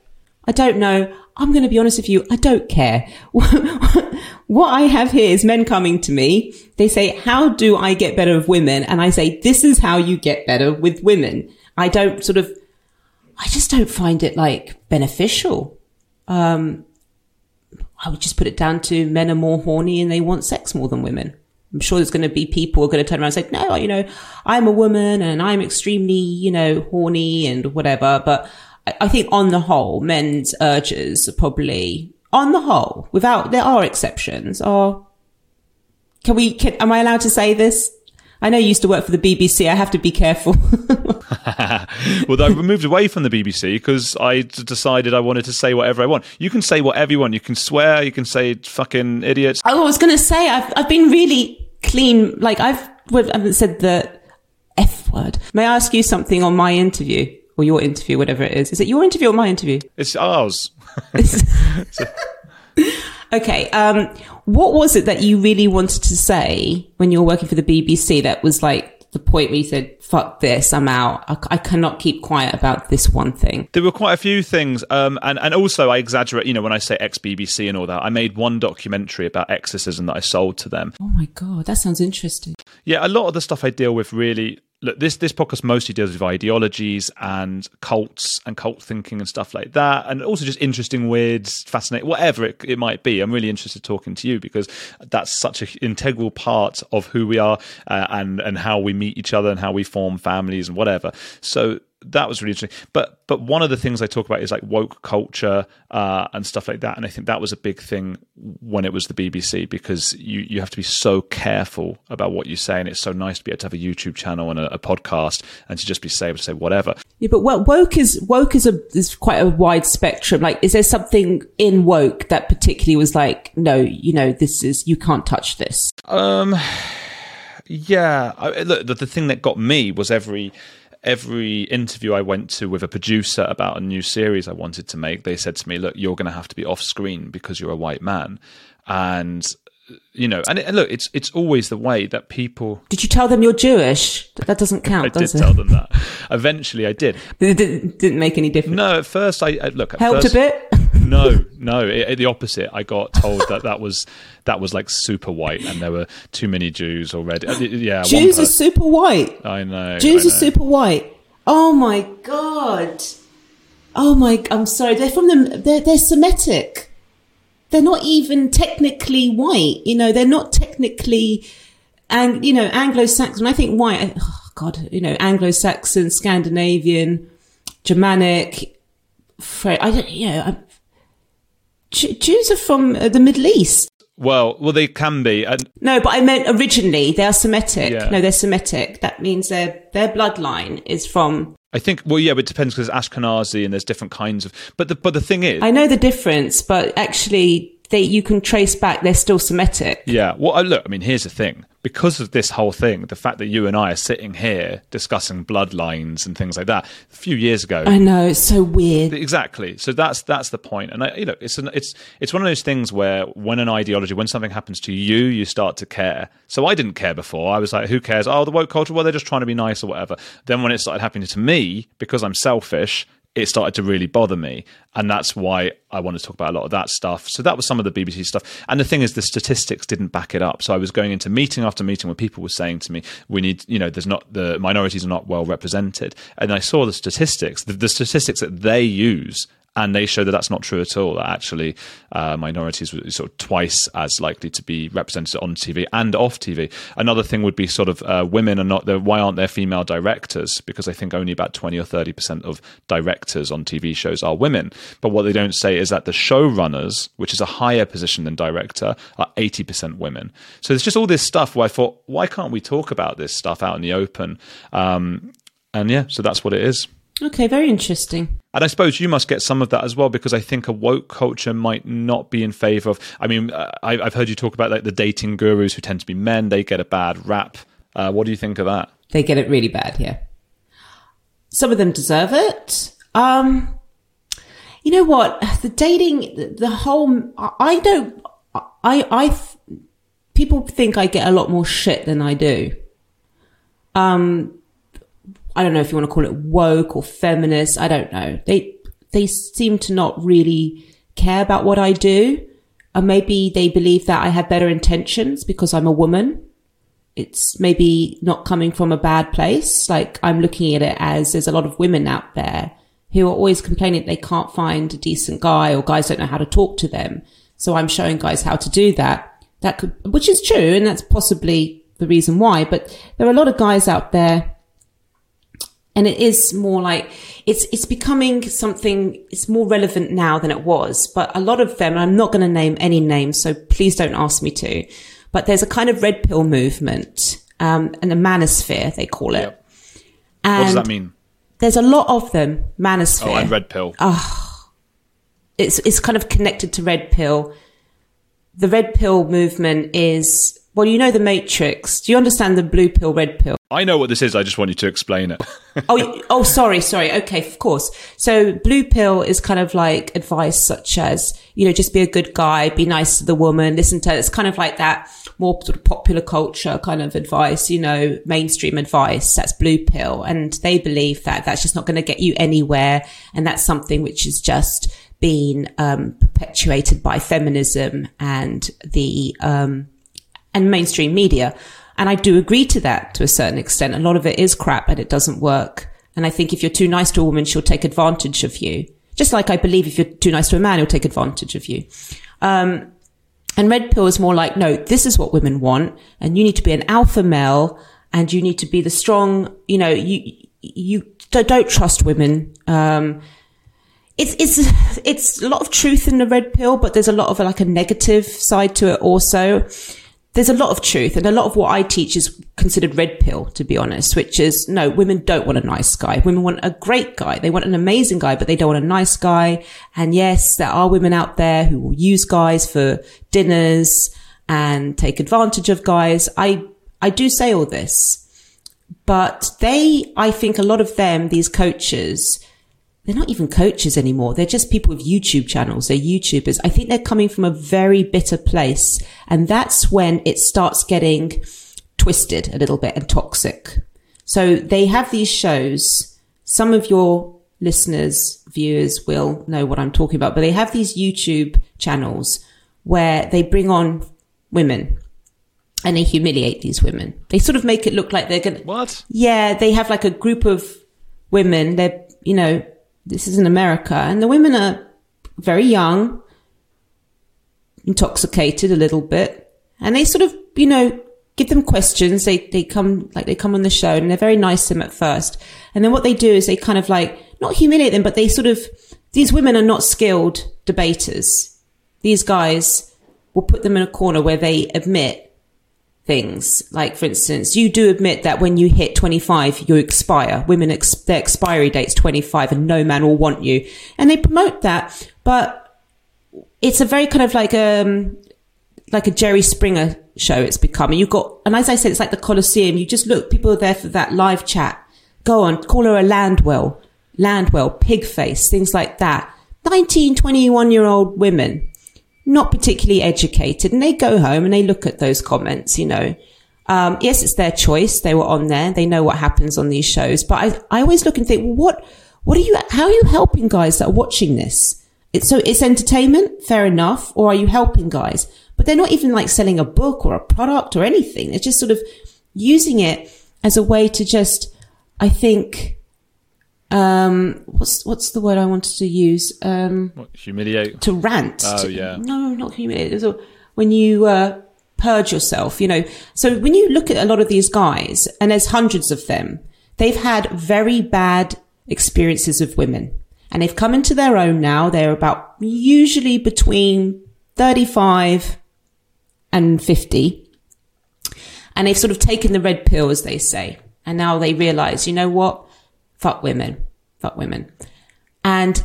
I don't know. I'm going to be honest with you. I don't care. what I have here is men coming to me. They say, how do I get better with women? And I say, this is how you get better with women. I don't sort of, I just don't find it like beneficial. Um, I would just put it down to men are more horny and they want sex more than women. I'm sure there's going to be people who are going to turn around and say, no, you know, I'm a woman and I'm extremely, you know, horny and whatever. But I think on the whole, men's urges are probably on the whole, without, there are exceptions, are Can we? Can, am I allowed to say this? I know you used to work for the BBC. I have to be careful. well, I moved away from the BBC because I decided I wanted to say whatever I want. You can say whatever you want. You can swear. You can say fucking idiots. Oh, I was going to say I've I've been really clean. Like I've I haven't said the f word. May I ask you something on my interview or your interview, whatever it is? Is it your interview or my interview? It's ours. okay. Um, what was it that you really wanted to say when you were working for the BBC that was like the point where you said, fuck this, I'm out. I, I cannot keep quiet about this one thing. There were quite a few things. Um, and, and also, I exaggerate, you know, when I say ex BBC and all that, I made one documentary about exorcism that I sold to them. Oh my God, that sounds interesting. Yeah, a lot of the stuff I deal with really look this this podcast mostly deals with ideologies and cults and cult thinking and stuff like that and also just interesting weird fascinating whatever it, it might be. I'm really interested talking to you because that's such an integral part of who we are uh, and and how we meet each other and how we form families and whatever. So that was really interesting. But but one of the things I talk about is like woke culture uh, and stuff like that. And I think that was a big thing when it was the BBC because you you have to be so careful about what you say, and it's so nice to be able to have a YouTube channel and a, a podcast and to just be able to say whatever. Yeah, but well, woke is woke is a is quite a wide spectrum. Like, is there something in woke that particularly was like, no, you know, this is you can't touch this. Um. Yeah, I, look, the, the thing that got me was every every interview I went to with a producer about a new series I wanted to make, they said to me, "Look, you're going to have to be off screen because you're a white man," and you know, and, and, look, it's it's always the way that people. Did you tell them you're Jewish? That doesn't count, I does did it? tell them that. Eventually, I did. It didn't, didn't make any difference. No, at first, I, I look. At Helped first, a bit. No, no, it, the opposite. I got told that that was that was like super white, and there were too many Jews already. Uh, Yeah, Jews are super white. I know. Jews I are super white. Oh my god. Oh my. I'm sorry. They're from the. They're they're Semitic. They're not even technically white. You know, they're not technically, and you know, Anglo-Saxon. I think white, oh god, you know, Anglo-Saxon, Scandinavian, Germanic. Fre- I don't. You know, Jews are from uh, the Middle East. Well, well, they can be, and No, but I meant originally they are Semitic. Yeah. No, they're Semitic. That means their their bloodline is from. I think. Well, yeah, but it depends because Ashkenazi and there's different kinds of. But the but the thing is, I know the difference, but actually, they you can trace back. They're still Semitic. Yeah. Well, I- look, I mean, here's the thing. Because of this whole thing, the fact that you and I are sitting here discussing bloodlines and things like that, a few years ago, I know it's so weird. exactly. So that's that's the point. And I, you know, it's an, it's it's one of those things where when an ideology, when something happens to you, you start to care. So I didn't care before. I was like, who cares? Oh, the woke culture. Well, they're just trying to be nice or whatever. Then when it started happening to me, because I'm selfish. It started to really bother me, and that's why I wanted to talk about a lot of that stuff. So that was some of the BBC stuff. And the thing is, the statistics didn't back it up. So I was going into meeting after meeting where people were saying to me, "We need, you know, there's not the minorities are not well represented." And I saw the statistics, the, the statistics that they use and they show that that's not true at all. That actually, uh, minorities were sort of twice as likely to be represented on TV and off TV. Another thing would be sort of uh, women are not there. Why aren't there female directors? Because I think only about twenty or thirty percent of directors on TV shows are women. But what they don't say is that the showrunners, which is a higher position than director, are eighty percent women. So there's just all this stuff where I thought, why can't we talk about this stuff out in the open? Um, and yeah, so that's what it is. Okay, very interesting. And I suppose you must get some of that as well, because I think a woke culture might not be in favor of. I mean, uh, I, I've heard you talk about like the dating gurus who tend to be men; they get a bad rap. Uh, what do you think of that? They get it really bad. Yeah, some of them deserve it. Um, you know what? The dating, the whole. I don't. I I. People think I get a lot more shit than I do. Um, I don't know if you want to call it woke or feminist. I don't know. They they seem to not really care about what I do. And maybe they believe that I have better intentions because I'm a woman. It's maybe not coming from a bad place. Like I'm looking at it as there's a lot of women out there who are always complaining they can't find a decent guy or guys don't know how to talk to them. So I'm showing guys how to do that. That could, which is true. And that's possibly the reason why, but there are a lot of guys out there and it is more like it's it's becoming something it's more relevant now than it was but a lot of them and i'm not going to name any names so please don't ask me to but there's a kind of red pill movement, um, and a manosphere, they call it. Yep. What does that mean? There's a lot of them, manosphere. Oh, and red pill. Oh, it's it's kind of connected to red pill. The red pill movement is well, you know the Matrix. Do you understand the blue pill, red pill? I know what this is. I just want you to explain it. oh, oh, sorry, sorry. Okay, of course. So blue pill is kind of like advice such as, you know, just be a good guy, be nice to the woman, listen to, it's kind of like that more sort of popular culture kind of advice, you know, mainstream advice. That's blue pill. And they believe that that's just not going to get you anywhere. And that's something which is just been, um, perpetuated by feminism and the, um, and mainstream media. And I do agree to that to a certain extent. A lot of it is crap and it doesn't work. And I think if you're too nice to a woman, she'll take advantage of you. Just like I believe if you're too nice to a man, he'll take advantage of you. Um, and red pill is more like, no, this is what women want. And you need to be an alpha male and you need to be the strong, you know, you, you don't, don't trust women. Um, it's it's it's a lot of truth in the red pill, but there's a lot of like a negative side to it also. There's a lot of truth, and a lot of what I teach is considered red pill, to be honest. Which is no, women don't want a nice guy. Women want a great guy. They want an amazing guy, but they don't want a nice guy. And yes, there are women out there who will use guys for dinners and take advantage of guys. I I do say all this, but they, I think, a lot of them, these coaches they're not even coaches anymore. They're just people with YouTube channels. They're YouTubers. I think they're coming from a very bitter place. And that's when it starts getting twisted a little bit and toxic. So they have these shows. Some of your listeners, viewers will know what I'm talking about, but they have these YouTube channels where they bring on women and they humiliate these women. They sort of make it look like they're going to, What? yeah, they have like a group of women. They're, you know, this is in America and the women are very young, intoxicated a little bit and they sort of, you know, give them questions. They, they come, like they come on the show and they're very nice to them at first. And then what they do is they kind of like, not humiliate them, but they sort of, these women are not skilled debaters. These guys will put them in a corner where they admit things. Like, for instance, you do admit that when you hit 25, you expire. Women, ex- their expiry date's 25 and no man will want you. And they promote that, but it's a very kind of like, um, like a Jerry Springer show it's become. And you've got, and as I said, it's like the Colosseum. You just look, people are there for that live chat. Go on, call her a landwhale, landwhale, pig face, things like that. 19, 21 year old women not particularly educated and they go home and they look at those comments, you know. Um, yes, it's their choice. They were on there. They know what happens on these shows. But I, I always look and think, well, what, what are you, how are you helping guys that are watching this? It's, so it's entertainment, fair enough. Or are you helping guys? But they're not even like selling a book or a product or anything. They're just sort of using it as a way to just, I think, um, what's, what's the word I wanted to use? Um, What, humiliate? to rant. Oh, to- yeah. No, not humiliate. When you uh, purge yourself, you know. So when you look at a lot of these guys, and there's hundreds of them, they've had very bad experiences of women, and they've come into their own now. They're about usually between 35 and 50, and they've sort of taken the red pill, as they say, and now they realize, you know what? Fuck women. Fuck women. And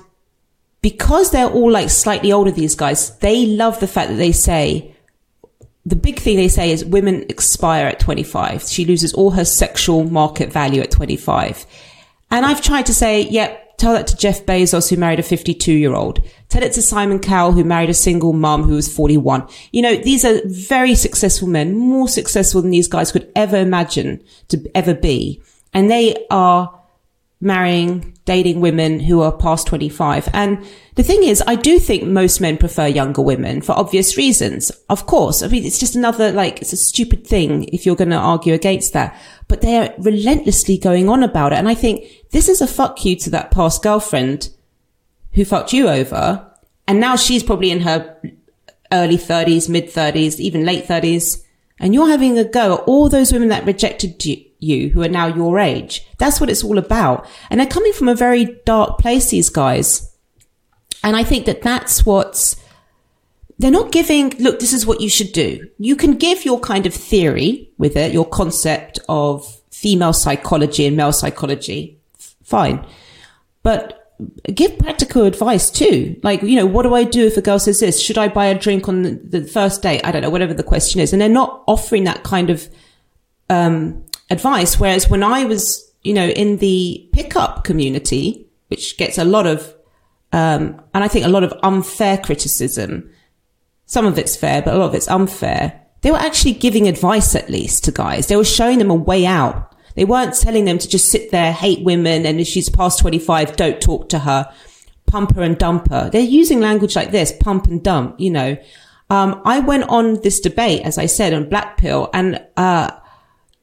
because they're all like slightly older, these guys, they love the fact that they say, the big thing they say is women expire at 25. She loses all her sexual market value at 25. And I've tried to say, yeah, tell that to Jeff Bezos, who married a 52 year old. Tell it to Simon Cowell, who married a single mum who was 41. You know, these are very successful men, more successful than these guys could ever imagine to ever be. And they are marrying, dating women who are past 25. And the thing is, I do think most men prefer younger women for obvious reasons. Of course. I mean, it's just another, like, it's a stupid thing if you're going to argue against that. But they're relentlessly going on about it. And I think this is a fuck you to that past girlfriend who fucked you over. And now she's probably in her early 30s, mid 30s, even late 30s. And you're having a go at all those women that rejected you, you, who are now your age. That's what it's all about. And they're coming from a very dark place, these guys. And I think that that's what's they're not giving, look, this is what you should do. You can give your kind of theory with it, your concept of female psychology and male psychology. Fine. But give practical advice too. Like, you know, what do I do if a girl says this? Should I buy a drink on the, first date? I don't know, whatever the question is. And they're not offering that kind of, um, advice. Whereas when I was, you know, in the pickup community, which gets a lot of, um, and I think a lot of unfair criticism, some of it's fair, but a lot of it's unfair. They were actually giving advice at least to guys. They were showing them a way out. They weren't telling them to just sit there, hate women, and if she's past 25, don't talk to her, pump her and dump her. They're using language like this, pump and dump, you know. Um, I went on this debate, as I said, on Black Pill, and uh,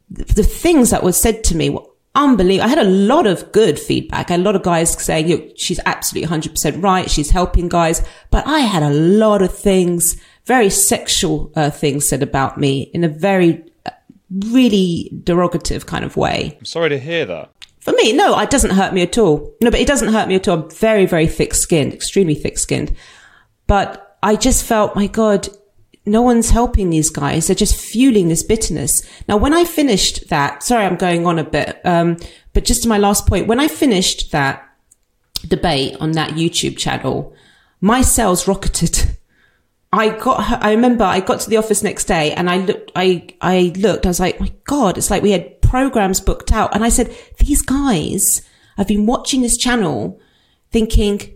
the things that were said to me were unbelievable. I had a lot of good feedback. A lot of guys saying, "You, she's absolutely 100% right. She's helping guys. But I had a lot of things, very sexual uh, things said about me in a very, uh, really derogative kind of way. I'm sorry to hear that. For me, no, it doesn't hurt me at all. No, but it doesn't hurt me at all. I'm very, very thick skinned, extremely thick skinned. But I just felt, my God, no one's helping these guys. They're just fueling this bitterness. Now, when I finished that, sorry, I'm going on a bit, um, but just to my last point, when I finished that debate on that YouTube channel, my sales rocketed. I got, I remember I got to the office next day and I looked, I, I looked, I was like, my God, it's like we had programs booked out. And I said, these guys I've been watching this channel thinking,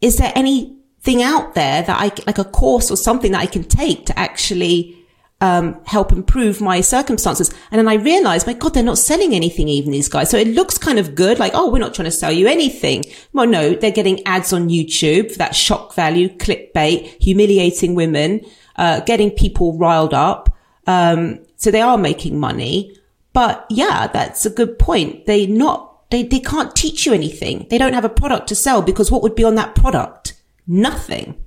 is there any thing out there that I, like a course or something that I can take to actually, um, help improve my circumstances. And then I realized, my God, they're not selling anything, even these guys. So it looks kind of good. Like, oh, we're not trying to sell you anything. Well, no, they're getting ads on YouTube for that shock value, clickbait, humiliating women, uh, getting people riled up. Um, so they are making money. But yeah, that's a good point. They not, they, they can't teach you anything. They don't have a product to sell because what would be on that product? Nothing.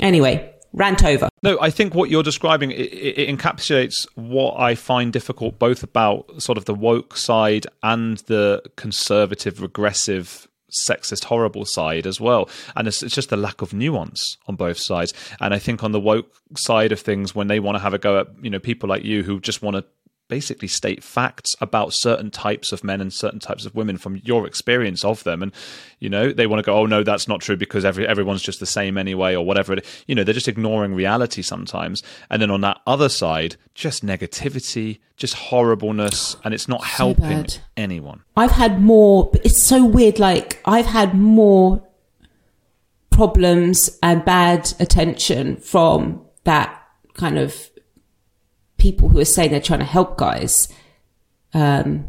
Anyway, rant over. No, I think what you're describing it, it, encapsulates what I find difficult both about sort of the woke side and the conservative, regressive sexist horrible side as well and it's, it's, just the lack of nuance on both sides and i think on the woke side of things when they want to have a go at you know people like you who just want to basically state facts about certain types of men and certain types of women from your experience of them. And you know they want to go oh no that's not true because every everyone's just the same anyway or whatever it, you know they're just ignoring reality sometimes. And then on that other side just negativity just horribleness and it's not so helping bad. anyone. I've had more it's so weird like i've had more problems and bad attention from that kind of people who are saying they're trying to help guys, um,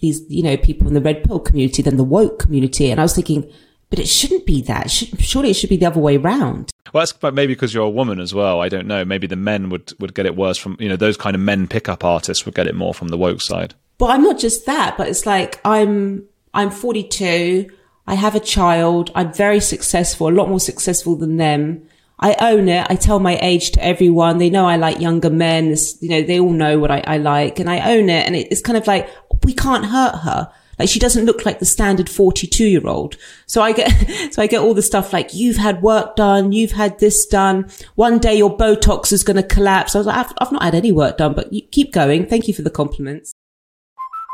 these, you know, people in the red pill community than the woke community. And I was thinking, but it shouldn't be that. Should, surely it should be the other way around. Well, that's maybe because you're a woman as well. I don't know. Maybe the men would, would get it worse from, you know, those kind of men pickup artists would get it more from the woke side. But I'm not just that, but it's like I'm, I'm 42. I have a child. I'm very successful, a lot more successful than them. I own it. I tell my age to everyone. They know I like younger men. you know, they all know what I, I like and I own it. And it's kind of like, we can't hurt her. Like she doesn't look like the standard 42 year old. So I get, so I get all the stuff like you've had work done. You've had this done. One day your Botox is going to collapse. I was like, I've, I've not had any work done, but you keep going. Thank you for the compliments.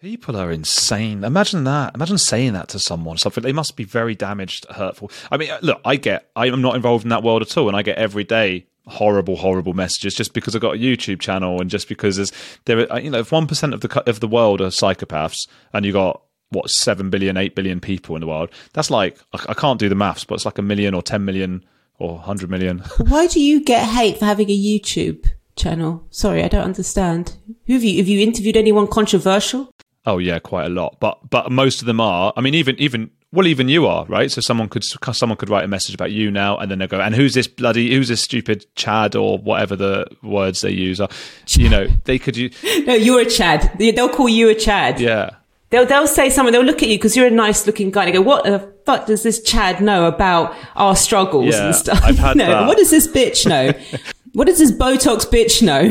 People are insane. Imagine that. Imagine saying that to someone. Something they must be very damaged, hurtful. I mean, look, I get. I'm not involved in that world at all, and I get every day horrible, horrible messages just because I've got a YouTube channel and just because there's there. Are, you know, if one percent of the of the world are psychopaths, and you got what seven billion, eight billion people in the world, that's like I, can't do the maths, but it's like a million or ten million or hundred million. Why do you get hate for having a YouTube? channel? Sorry, I don't understand. Who have you have you interviewed anyone controversial? Oh yeah, quite a lot. But but most of them are. I mean, even even well, even you are right. So someone could someone could write a message about you now, and then they go, and who's this bloody who's this stupid Chad or whatever the words they use are. You know, they could use. no, you're a Chad. They'll call you a Chad. Yeah. They'll they'll say something. They'll look at you because you're a nice looking guy. They go, "What the fuck does this Chad know about our struggles Yeah, and stuff?" I've had no, that. what does this bitch know? what does this Botox bitch know?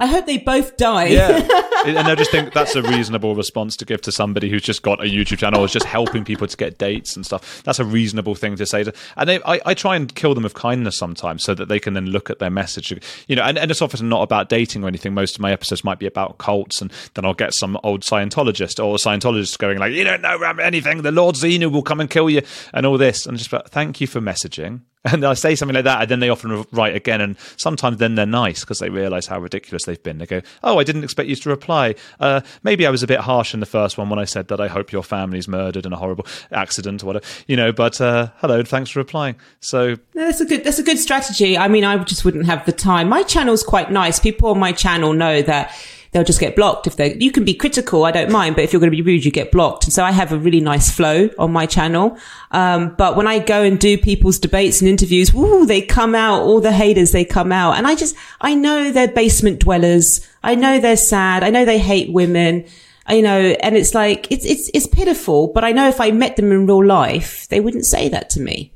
I hope they both die. Yeah, and I just think that's a reasonable response to give to somebody who's just got a YouTube channel, is just helping people to get dates and stuff. That's a reasonable thing to say. To, and they, I, I try and kill them with kindness sometimes, so that they can then look at their message. You know, and, and it's often not about dating or anything. Most of my episodes might be about cults, and then I'll get some old Scientologist or Scientologist going like, "You don't know anything. The Lord Xenu will come and kill you," and all this. And just, but thank you for messaging. And I say something like that, and then they often write again. And sometimes then they're nice because they realize how ridiculous they've been. They go, "Oh, I didn't expect you to reply. Uh, maybe I was a bit harsh in the first one when I said that I hope your family's murdered in a horrible accident or whatever, you know. But uh, hello, thanks for replying." So That's a good. That's a good strategy. I mean, I just wouldn't have the time. My channel's quite nice. People on my channel know that they'll just get blocked if they. You can be critical, I don't mind, but if you're going to be rude, you get blocked. And so I have a really nice flow on my channel. Um, but when I go and do people's debates and interviews, woo, they come out. All the haters, they come out, and I just, I know they're basement dwellers. I know they're sad. I know they hate women. You know, and it's like it's it's it's pitiful. But I know if I met them in real life, they wouldn't say that to me.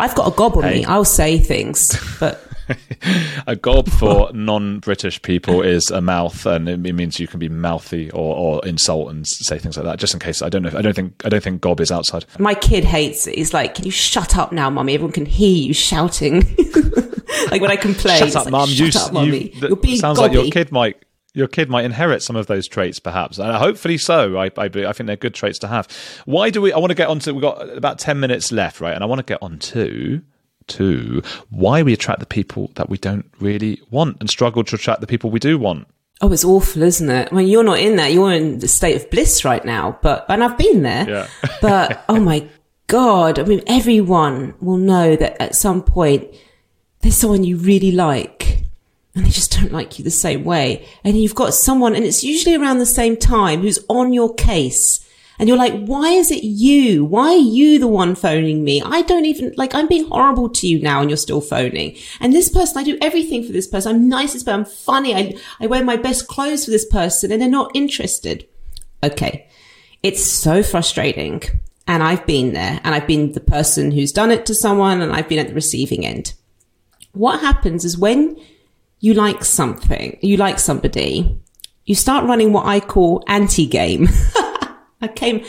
I've got a gob on Hey. me. I'll say things, but a gob for non-British people is a mouth, and it means you can be mouthy or, or insult and say things like that. Just in case, I don't know. If, I don't think. I don't think gob is outside. my kid hates it. He's like, "Can you shut up now, mummy? Everyone can hear you shouting." like when I complain, Shut up, like, mum. Shut You, up, mummy. you, You're being sounds gobby. like your kid might. Your kid might inherit some of those traits, perhaps, and hopefully so. I, I, I think they're good traits to have. Why do we? I want to get on to. We've got about ten minutes left, right? And I want to get on to to why we attract the people that we don't really want and struggle to attract the people we do want. Oh, it's awful, isn't it? I mean, you're not in that. You're in the state of bliss right now. But and I've been there. Yeah. but oh my god! I mean, everyone will know that at some point there's someone you really like, and they just don't like you the same way. And you've got someone, and it's usually around the same time, who's on your case. And you're like, why is it you? Why are you the one phoning me? I don't even, like, I'm being horrible to you now and you're still phoning. And this person, I do everything for this person. I'm nicest, but I'm funny. I, I wear my best clothes for this person and they're not interested. Okay. It's so frustrating. And I've been there and I've been the person who's done it to someone and I've been at the receiving end. What happens is when you like something, you like somebody, you start running what I call anti-game. I came,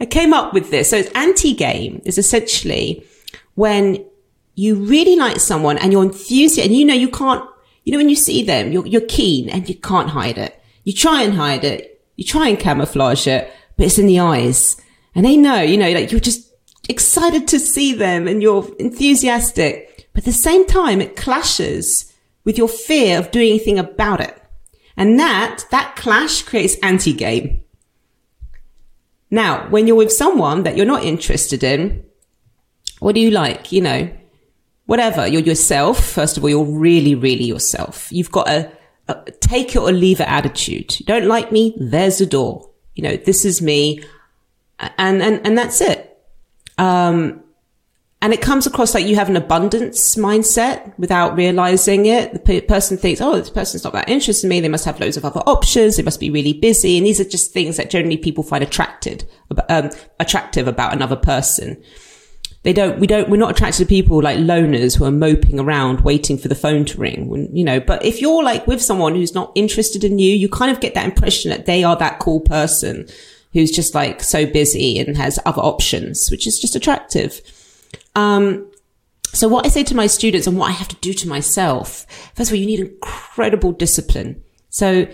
I came up with this. So it's anti-game is essentially when you really like someone and you're enthusiastic and you know you can't, you know, when you see them, you're, you're keen and you can't hide it. You try and hide it. You try and camouflage it, but it's in the eyes and they know, you know, like you're just excited to see them and you're enthusiastic, but at the same time, it clashes with your fear of doing anything about it. And that, that clash creates anti-game. Now, when you're with someone that you're not interested in, what do you like? You know, whatever. You're yourself. First of all, you're really, really yourself. You've got a, a take it or leave it attitude. You don't like me? There's the door. You know, this is me. And, and, and that's it. Um, and it comes across like you have an abundance mindset without realizing it. The pe- person thinks, oh, this person's not that interested in me. They must have loads of other options. They must be really busy. And these are just things that generally people find attracted, um, attractive about another person. They don't, we don't, we're not attracted to people like loners who are moping around waiting for the phone to ring, you know, but if you're like with someone who's not interested in you, you kind of get that impression that they are that cool person who's just like so busy and has other options, which is just attractive. Um, so what I say to my students and what I have to do to myself, first of all, you need incredible discipline. So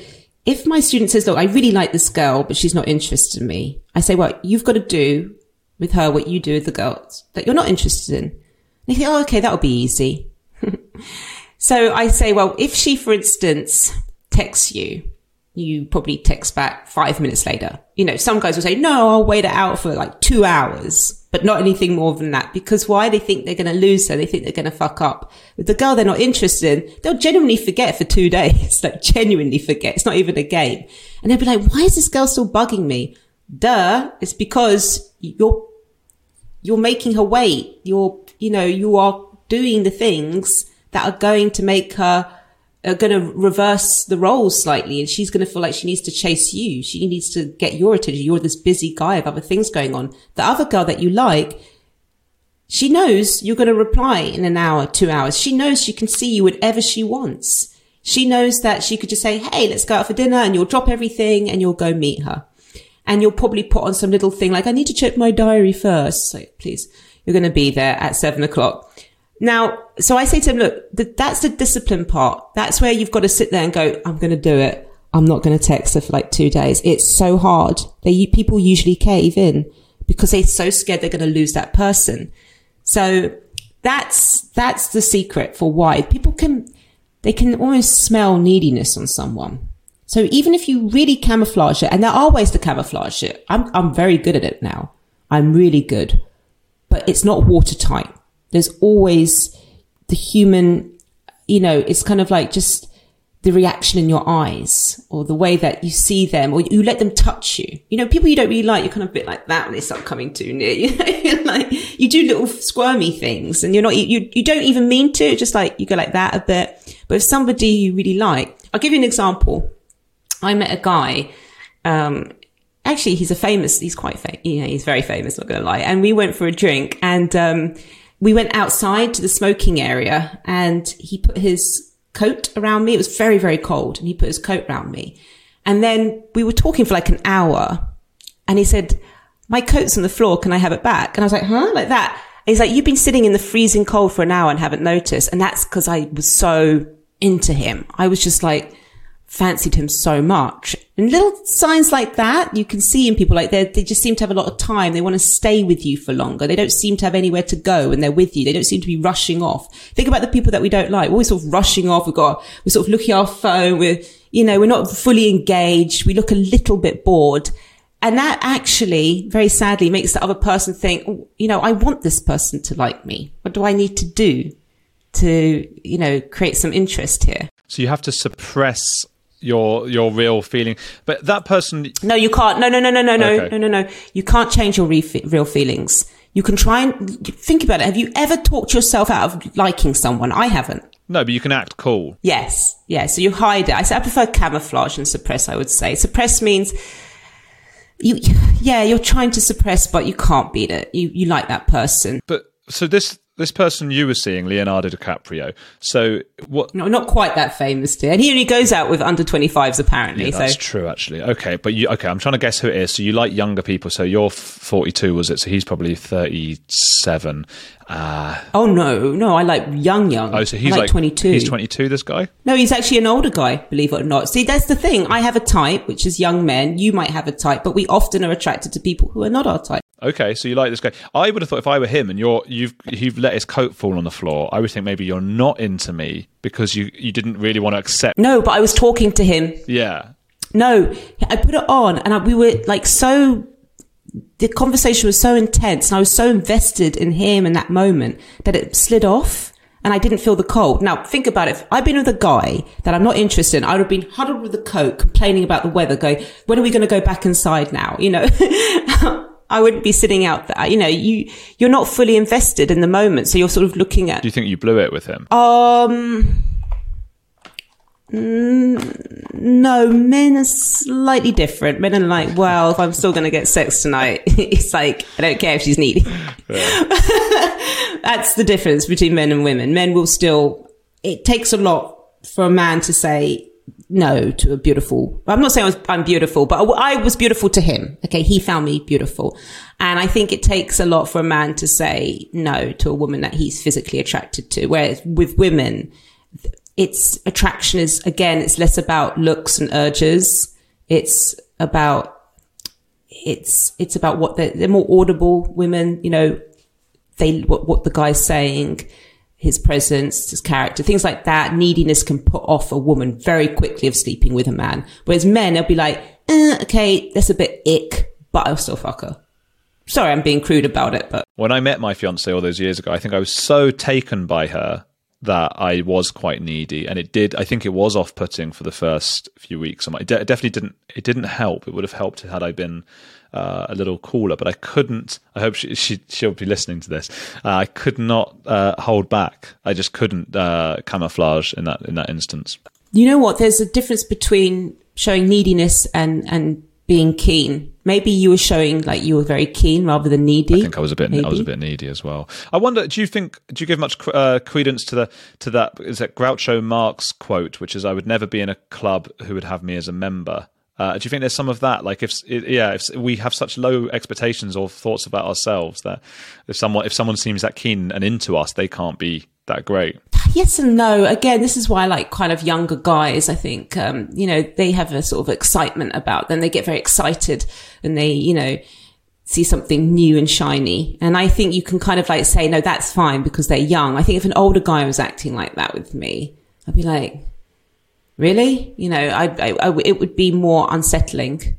if my student says, look, I really like this girl, but she's not interested in me, I say, well, you've got to do with her what you do with the girls that you're not interested in. And you think, oh, okay, that'll be easy. so I say, well, if she, for instance, texts you, you probably text back five minutes later. You know, some guys will say, no, I'll wait it out for like two hours, but not anything more than that. Because why? They think they're going to lose her. They think they're going to fuck up. With the girl they're not interested in, they'll genuinely forget for two days. like genuinely forget. It's not even a game. And they'll be like, why is this girl still bugging me? Duh. It's because you're you're making her wait. You're, you know, you are doing the things that are going to make her are going to reverse the roles slightly and she's going to feel like she needs to chase you. She needs to get your attention. You're this busy guy of other things going on. The other girl that you like, she knows you're going to reply in an hour, two hours. She knows she can see you whenever she wants. She knows that she could just say, Hey, let's go out for dinner and you'll drop everything and you'll go meet her. And you'll probably put on some little thing like, I need to check my diary first. So please, you're going to be there at seven o'clock. Now, so I say to him, look, that's the discipline part. That's where you've got to sit there and go, I'm going to do it. I'm not going to text her for like two days. It's so hard. They, people usually cave in because they're so scared they're going to lose that person. So that's, that's the secret for why people can, they can almost smell neediness on someone. So even if you really camouflage it, and there are ways to camouflage it, I'm, I'm very good at it now. I'm really good, but it's not watertight there's always the human, you know, it's kind of like just the reaction in your eyes or the way that you see them or you let them touch you. You know, people you don't really like, you're kind of a bit like that when they start coming too near you. Know? like you do little squirmy things and you're not, you, you don't even mean to, just like you go like that a bit. But if somebody you really like, I'll give you an example. I met a guy, um, actually he's a famous, he's quite famous, you know, he's very famous, not gonna lie. And we went for a drink and, um, we went outside to the smoking area and he put his coat around me. It was very, very cold and he put his coat around me. And then we were talking for like an hour and he said, my coat's on the floor. Can I have it back? And I was like, huh? Like that. And he's like, you've been sitting in the freezing cold for an hour and haven't noticed. And that's because I was so into him. I was just like, fancied him so much. And little signs like that, you can see in people like they they just seem to have a lot of time. They want to stay with you for longer. They don't seem to have anywhere to go when they're with you. They don't seem to be rushing off. Think about the people that we don't like. We're always sort of rushing off. We've got, we're sort of looking at our phone. We're, you know, we're not fully engaged. We look a little bit bored. And that actually, very sadly, makes the other person think, oh, you know, I want this person to like me. What do I need to do to, you know, create some interest here? So you have to suppress your your real feeling. But that person, no, you can't. No, no, no, no, no, no, okay. no, no, no. You can't change your re- real feelings. You can try and think about it. Have you ever talked yourself out of liking someone? I haven't. No, but you can act cool. Yes, yeah. So you hide it. I, I prefer camouflage and suppress. I would say suppress means you, yeah, you're trying to suppress, but you can't beat it. You you like that person. But so this this person you were seeing, Leonardo DiCaprio. So what? No, not quite that famous, dear. And he only goes out with under twenty fives, apparently. Yeah, that's so. true, actually. Okay, but you okay? I'm trying to guess who it is. So you like younger people. So you're 42, was it? So he's probably 37. Uh, oh no, no, I like young, young. Oh, so he's like, like 22. He's 22. This guy? No, he's actually an older guy. Believe it or not. See, that's the thing. I have a type, which is young men. You might have a type, but we often are attracted to people who are not our type. Okay, so you like this guy. I would have thought if I were him and you're you've you've let his coat fall on the floor, I would think maybe you're not into me because you you didn't really want to accept. No, but I was talking to him. Yeah. No, I put it on, and I, we were like so the conversation was so intense and I was so invested in him in that moment that it slid off and I didn't feel the cold. Now think about it. If I'd been with a guy that I'm not interested in, I would have been huddled with the coat, complaining about the weather, going, when are we going to go back inside now? You know, I wouldn't be sitting out there. You know, you, you're not fully invested in the moment. So you're sort of looking at. Do you think you blew it with him? Um, Mm, no, men are slightly different. Men are like, well, if I'm still going to get sex tonight, it's like, I don't care if she's needy. That's the difference between men and women. Men will still, it takes a lot for a man to say no to a beautiful, I'm not saying I was, I'm beautiful, but I was beautiful to him. Okay. He found me beautiful. And I think it takes a lot for a man to say no to a woman that he's physically attracted to. Whereas with women, its attraction is again, it's less about looks and urges. It's about it's it's about what they're, they're more audible women. You know, they what what the guy's saying, his presence, his character, things like that. Neediness can put off a woman very quickly of sleeping with a man. Whereas men, they'll be like, eh, okay, that's a bit ick, but I'll still fuck her. Sorry, I'm being crude about it, but when I met my fiance all those years ago, I think I was so taken by her that I was quite needy, and it did. I think it was off-putting for the first few weeks. It definitely didn't. It didn't help. It would have helped had I been uh, a little cooler, but I couldn't. I hope she, she she'll be listening to this. Uh, I could not uh, hold back. I just couldn't uh, camouflage in that in that instance. You know what? There's a difference between showing neediness and and being keen. Maybe you were showing like you were very keen rather than needy. I think I was a bit. maybe. I was a bit needy as well. I wonder. Do you think? Do you give much uh, credence to the to that? Is that Groucho Marx quote, which is, "I would never be in a club who would have me as a member." Uh, do you think there's some of that? Like, if yeah, if we have such low expectations or thoughts about ourselves that if someone if someone seems that keen and into us, they can't be that great. Yes and no. Again, this is why I like kind of younger guys. I think um, you know they have a sort of excitement about them. They get very excited and they you know see something new and shiny. And I think you can kind of like say, no, that's fine because they're young. I think if an older guy was acting like that with me, I'd be like, really? You know, I, I, I it would be more unsettling.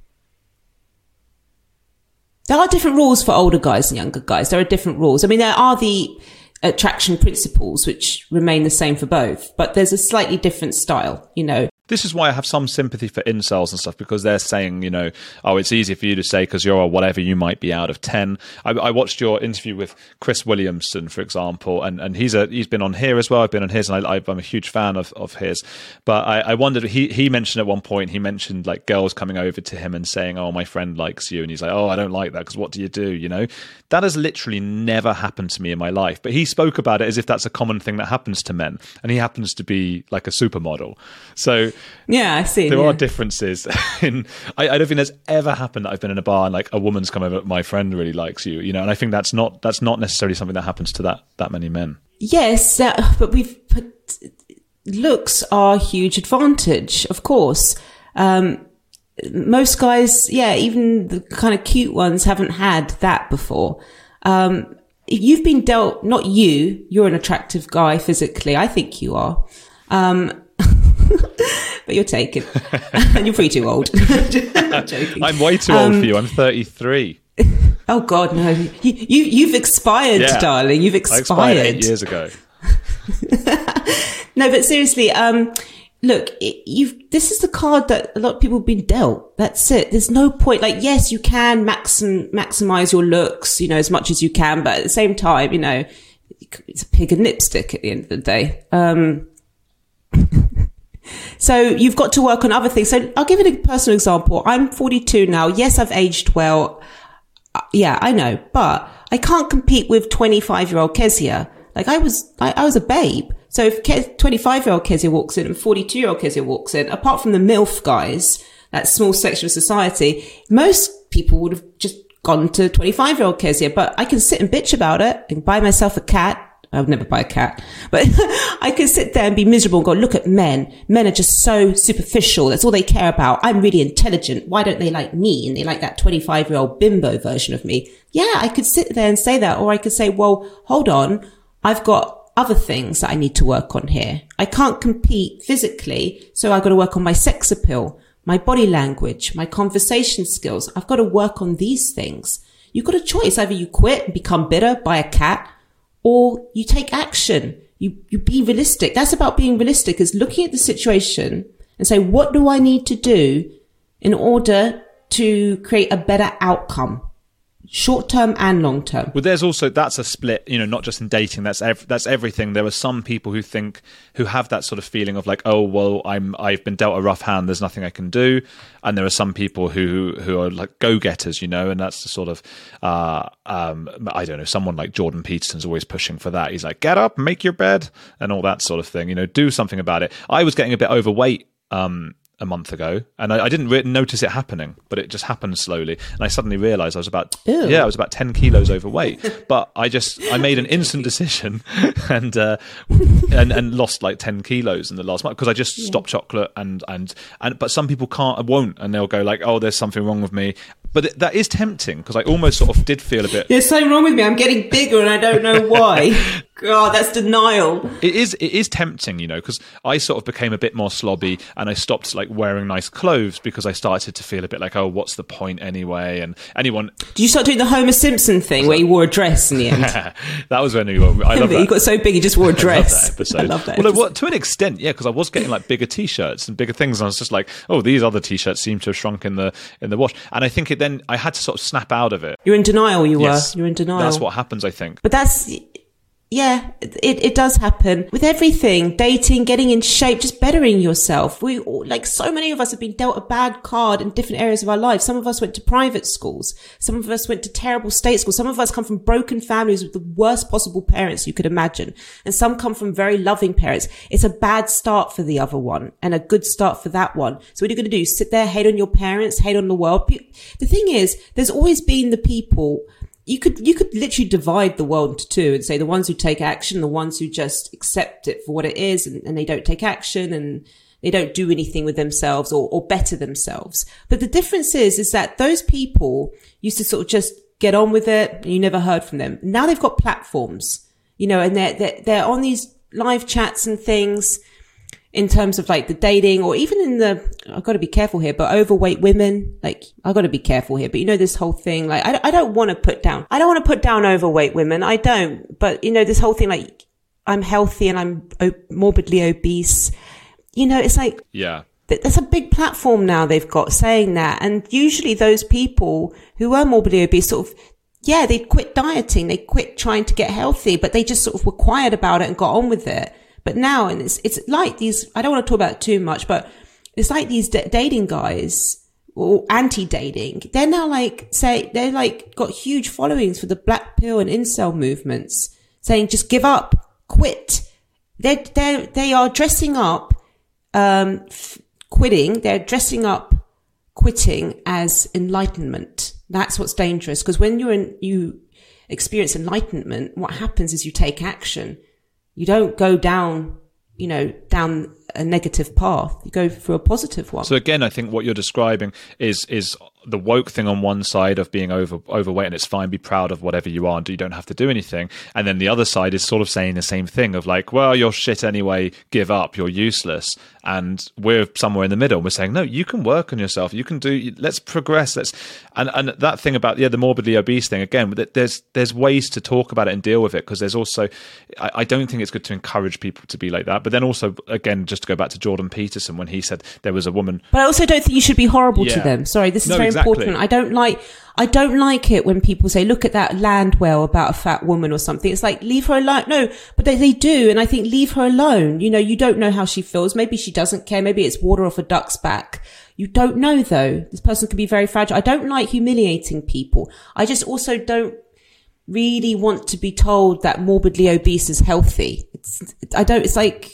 There are different rules for older guys and younger guys. There are different rules. I mean, there are the attraction principles, which remain the same for both, but there's a slightly different style, you know. This is why I have some sympathy for incels and stuff because they're saying, you know, oh, it's easy for you to say because you're a whatever you might be out of ten. I, I, watched your interview with Chris Williamson, for example, and, and he's a he's been on here as well. I've been on his, and I, am a huge fan of, of his. But I, I wondered he he mentioned at one point he mentioned like girls coming over to him and saying, oh, my friend likes you, and he's like, oh, I don't like that because what do you do? You know, that has literally never happened to me in my life. But he spoke about it as if that's a common thing that happens to men, and he happens to be like a supermodel. So yeah, I see. There yeah. are differences. In I, I, don't think there's ever happened that I've been in a bar and like a woman's come over, my friend really likes you, you know, and I think that's not that's not necessarily something that happens to that that many men. Yes, uh, but we've put looks are a huge advantage, of course. Um, most guys, yeah, even the kind of cute ones haven't had that before. Um, you've been dealt, not you, you're an attractive guy physically. I think you are. Um, but you're taken. and you're pretty too old. I'm. I'm way too old um, for you. I'm 33. Oh God, no! You, you you've expired, yeah. darling. You've expired. expired eight years ago. no, but seriously, um, look, you've, this is the card that a lot of people have been dealt. That's it. There's no point. Like, yes, you can maxim, maximize your looks, you know, as much as you can, but at the same time, you know, it's a pig and lipstick at the end of the day. Um, so you've got to work on other things. So I'll give you a personal example. I'm 42 now. Yes, I've aged well. Uh, yeah, I know, but I can't compete with 25 year old Kezia. Like I was, I, I was a babe. So if 25 year old Kezia walks in and 42 year old Kezia walks in, apart from the MILF guys, that small section of society, most people would have just gone to 25 year old Kezia, but I can sit and bitch about it and buy myself a cat I would never buy a cat, but I could sit there and be miserable and go, look at men. Men are just so superficial. That's all they care about. I'm really intelligent. Why don't they like me? And they like that 25 year old bimbo version of me. Yeah, I could sit there and say that. Or I could say, well, hold on. I've got other things that I need to work on here. I can't compete physically. So I've got to work on my sex appeal, my body language, my conversation skills. I've got to work on these things. You've got a choice. Either you quit and become bitter, buy a cat, or you take action. You, you be realistic. That's about being realistic is looking at the situation and say, what do I need to do in order to create a better outcome? Short term and long term. Well, there's also that's a split. You know, not just in dating. That's ev- that's everything. There are some people who think who have that sort of feeling of like, oh well, I'm I've been dealt a rough hand. There's nothing I can do. And there are some people who who are like go getters. You know, and that's the sort of uh, um, I don't know. Someone like Jordan Peterson's always pushing for that. He's like, get up, make your bed, and all that sort of thing. You know, do something about it. I was getting a bit overweight um, a month ago, and I, I didn't re- notice it happening, but it just happened slowly, and I suddenly realised I was about Ew. yeah, I was about ten kilos overweight. but I just I made an instant decision, and uh, and and lost like ten kilos in the last month because I just yeah. stopped chocolate and and and. But some people can't, won't, and they'll go like, oh, there's something wrong with me. But it, that is tempting because I almost sort of did feel a bit. There's something wrong with me. I'm getting bigger and I don't know why. God, that's denial. It is it is tempting, you know, because I sort of became a bit more slobby and I stopped like wearing nice clothes because I started to feel a bit like, oh, what's the point anyway? And anyone Did you start doing the Homer Simpson thing where you wore a dress in the end? that was when we were. I love he that. got so big he just wore a I love dress. that episode. I love that. Well, what, to an extent, yeah, because I was getting like bigger T-shirts and bigger things, and I was just like, oh, these other T-shirts seem to have shrunk in the in the wash. And I think it then I had to sort of snap out of it. You're in denial. You Yes. were. You're in denial. That's what happens, I think. But that's, yeah, it, it does happen with everything. Dating, getting in shape, just bettering yourself. We, like so many of us have been dealt a bad card in different areas of our life. Some of us went to private schools. Some of us went to terrible state schools. Some of us come from broken families with the worst possible parents you could imagine. And some come from very loving parents. It's a bad start for the other one and a good start for that one. So what are you going to do? Sit there, hate on your parents, hate on the world? The thing is, there's always been the people you could you could literally divide the world into two and say the ones who take action, the ones who just accept it for what it is, and, and they don't take action and they don't do anything with themselves or, or better themselves. But the difference is is that those people used to sort of just get on with it, and you never heard from them. Now they've got platforms, you know, and they're they're, they're on these live chats and things in terms of like the dating or even in the, I've got to be careful here, but overweight women, like I've got to be careful here, but you know, this whole thing, like I, I don't want to put down, I don't want to put down overweight women. I don't, but you know, this whole thing, like I'm healthy and I'm morbidly obese. You know, it's like, Yeah. th- there's a big platform now they've got saying that. And usually those people who were morbidly obese sort of, yeah, they quit dieting. They quit trying to get healthy, but they just sort of were quiet about it and got on with it. But now, and it's, it's like these, I don't want to talk about too much, but it's like these d- dating guys or anti-dating. They're now like, say, they're like got huge followings for the black pill and incel movements saying just give up, quit. They're, they're, they are dressing up um, f- quitting, they're dressing up quitting as enlightenment. That's what's dangerous because when you're in, you experience enlightenment, what happens is you take action. You don't go down, you know, down a negative path. You go through a positive one. So again, I think what you're describing is is the woke thing on one side of being over overweight and it's fine, be proud of whatever you are, and you don't have to do anything. And then the other side is sort of saying the same thing of like, well, you're shit anyway, give up, you're useless. And we're somewhere in the middle. We're saying, no, you can work on yourself. You can do. Let's progress. Let's and and that thing about yeah, the morbidly obese thing again. There's there's ways to talk about it and deal with it because there's also, I, I don't think it's good to encourage people to be like that. But then also again, just to go back to Jordan Peterson when he said there was a woman But I also don't think you should be horrible to them. Sorry, this is No, very exactly. important. I don't like, I don't like it when people say, look at that landwhale about a fat woman or something. It's like, leave her alone. No, but they, they do. And I think leave her alone. You know, you don't know how she feels. Maybe she doesn't care. Maybe it's water off a duck's back. You don't know though. This person could be very fragile. I don't like humiliating people. I just also don't really want to be told that morbidly obese is healthy. It's, I don't, it's like,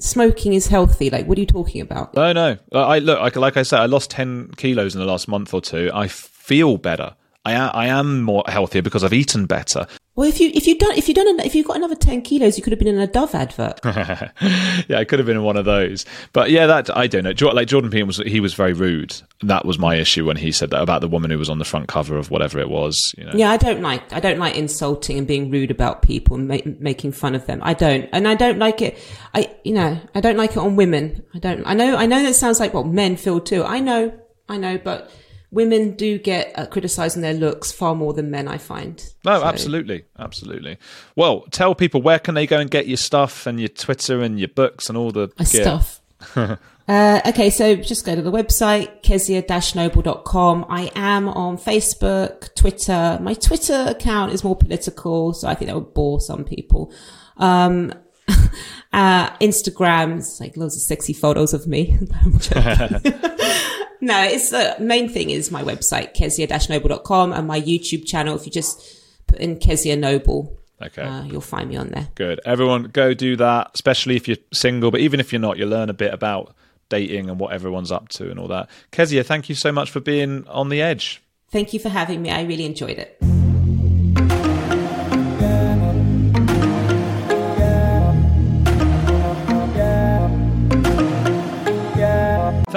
Smoking is healthy. Like, what are you talking about? No, no. I look like, like I said, I lost ten kilos in the last month or two. I feel better. I am, I am more healthier because I've eaten better. Well, if you if you done if you done if you got another ten kilos, you could have been in a Dove advert. yeah, I could have been in one of those. But yeah, that I don't know. Like Jordan Peterson was, he was very rude. That was my issue when he said that about the woman who was on the front cover of whatever it was. You know. yeah, I don't like I don't like insulting and being rude about people and ma- making fun of them. I don't, and I don't like it. I you know I don't like it on women. I don't. I know I know that sounds like what men feel too. I know I know, but women do get uh, criticised on their looks far more than men. I find. No, So- absolutely, absolutely. Well, tell people where can they go and get your stuff and your Twitter and your books and all the stuff. uh, okay, so just go to the website, kezia-noble.com. I am on Facebook, Twitter. My Twitter account is more political, so I think that would bore some people. Um, uh, Instagram, it's like loads of sexy photos of me. No, it's the main thing is my website, kezia-noble.com and my YouTube channel. If you just put in Kezia Noble, Okay. uh, you'll find me on there. Good. Everyone go do that, especially if you're single, but even if you're not, you learn a bit about dating and what everyone's up to and all that. Kezia, thank you so much for being on the edge. Thank you for having me. I really enjoyed it.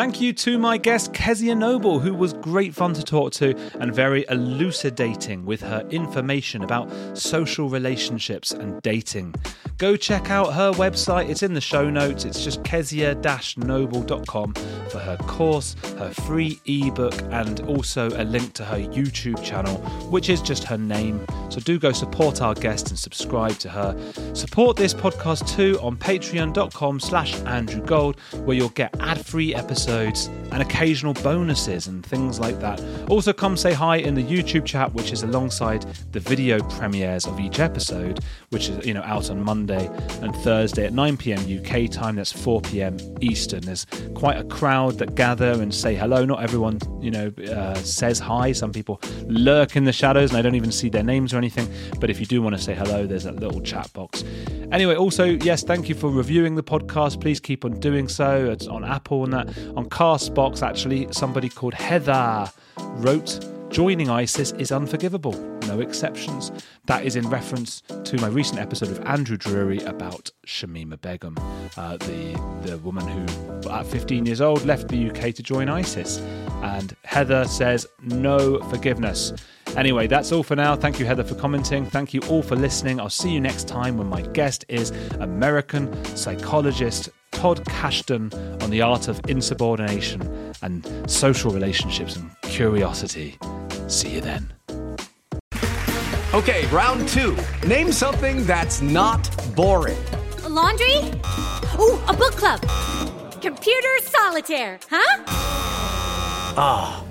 Thank you to my guest Kezia Noble, who was great fun to talk to and very elucidating with her information about social relationships and dating. Go check out her website, it's in the show notes. It's just kezia-noble.com for her course, her free ebook, and also a link to her YouTube channel, which is just her name. So do go support our guest and subscribe to her. Support this podcast too on patreon.com slash Andrew Gold, where you'll get ad-free episodes and occasional bonuses and things like that. Also come say hi in the YouTube chat, which is alongside the video premieres of each episode, which is you know out on Monday and Thursday at 9 p.m. UK time. That's 4 p.m. Eastern. There's quite a crowd that gather and say hello. Not everyone, you know, uh, says hi. Some people lurk in the shadows and I don't even see their names or anything. But if you do want to say hello, there's that little chat box. Anyway, also, yes, thank you for reviewing the podcast. Please keep on doing so. It's on Apple and that. On Castbox, actually, somebody called Heather wrote Joining ISIS is unforgivable, no exceptions. That is in reference to my recent episode of Andrew Drury about Shamima Begum, uh, the, the woman who, at 15 years old, left the UK to join ISIS. And Heather says, no forgiveness. Anyway, that's all for now. Thank you, Heather, for commenting. Thank you all for listening. I'll see you next time when my guest is American psychologist Todd Kashdan on the art of insubordination and social relationships and curiosity. See you then. Okay, round two. Name something that's not boring. A laundry? Ooh, a book club. Computer solitaire, huh? Ah, oh,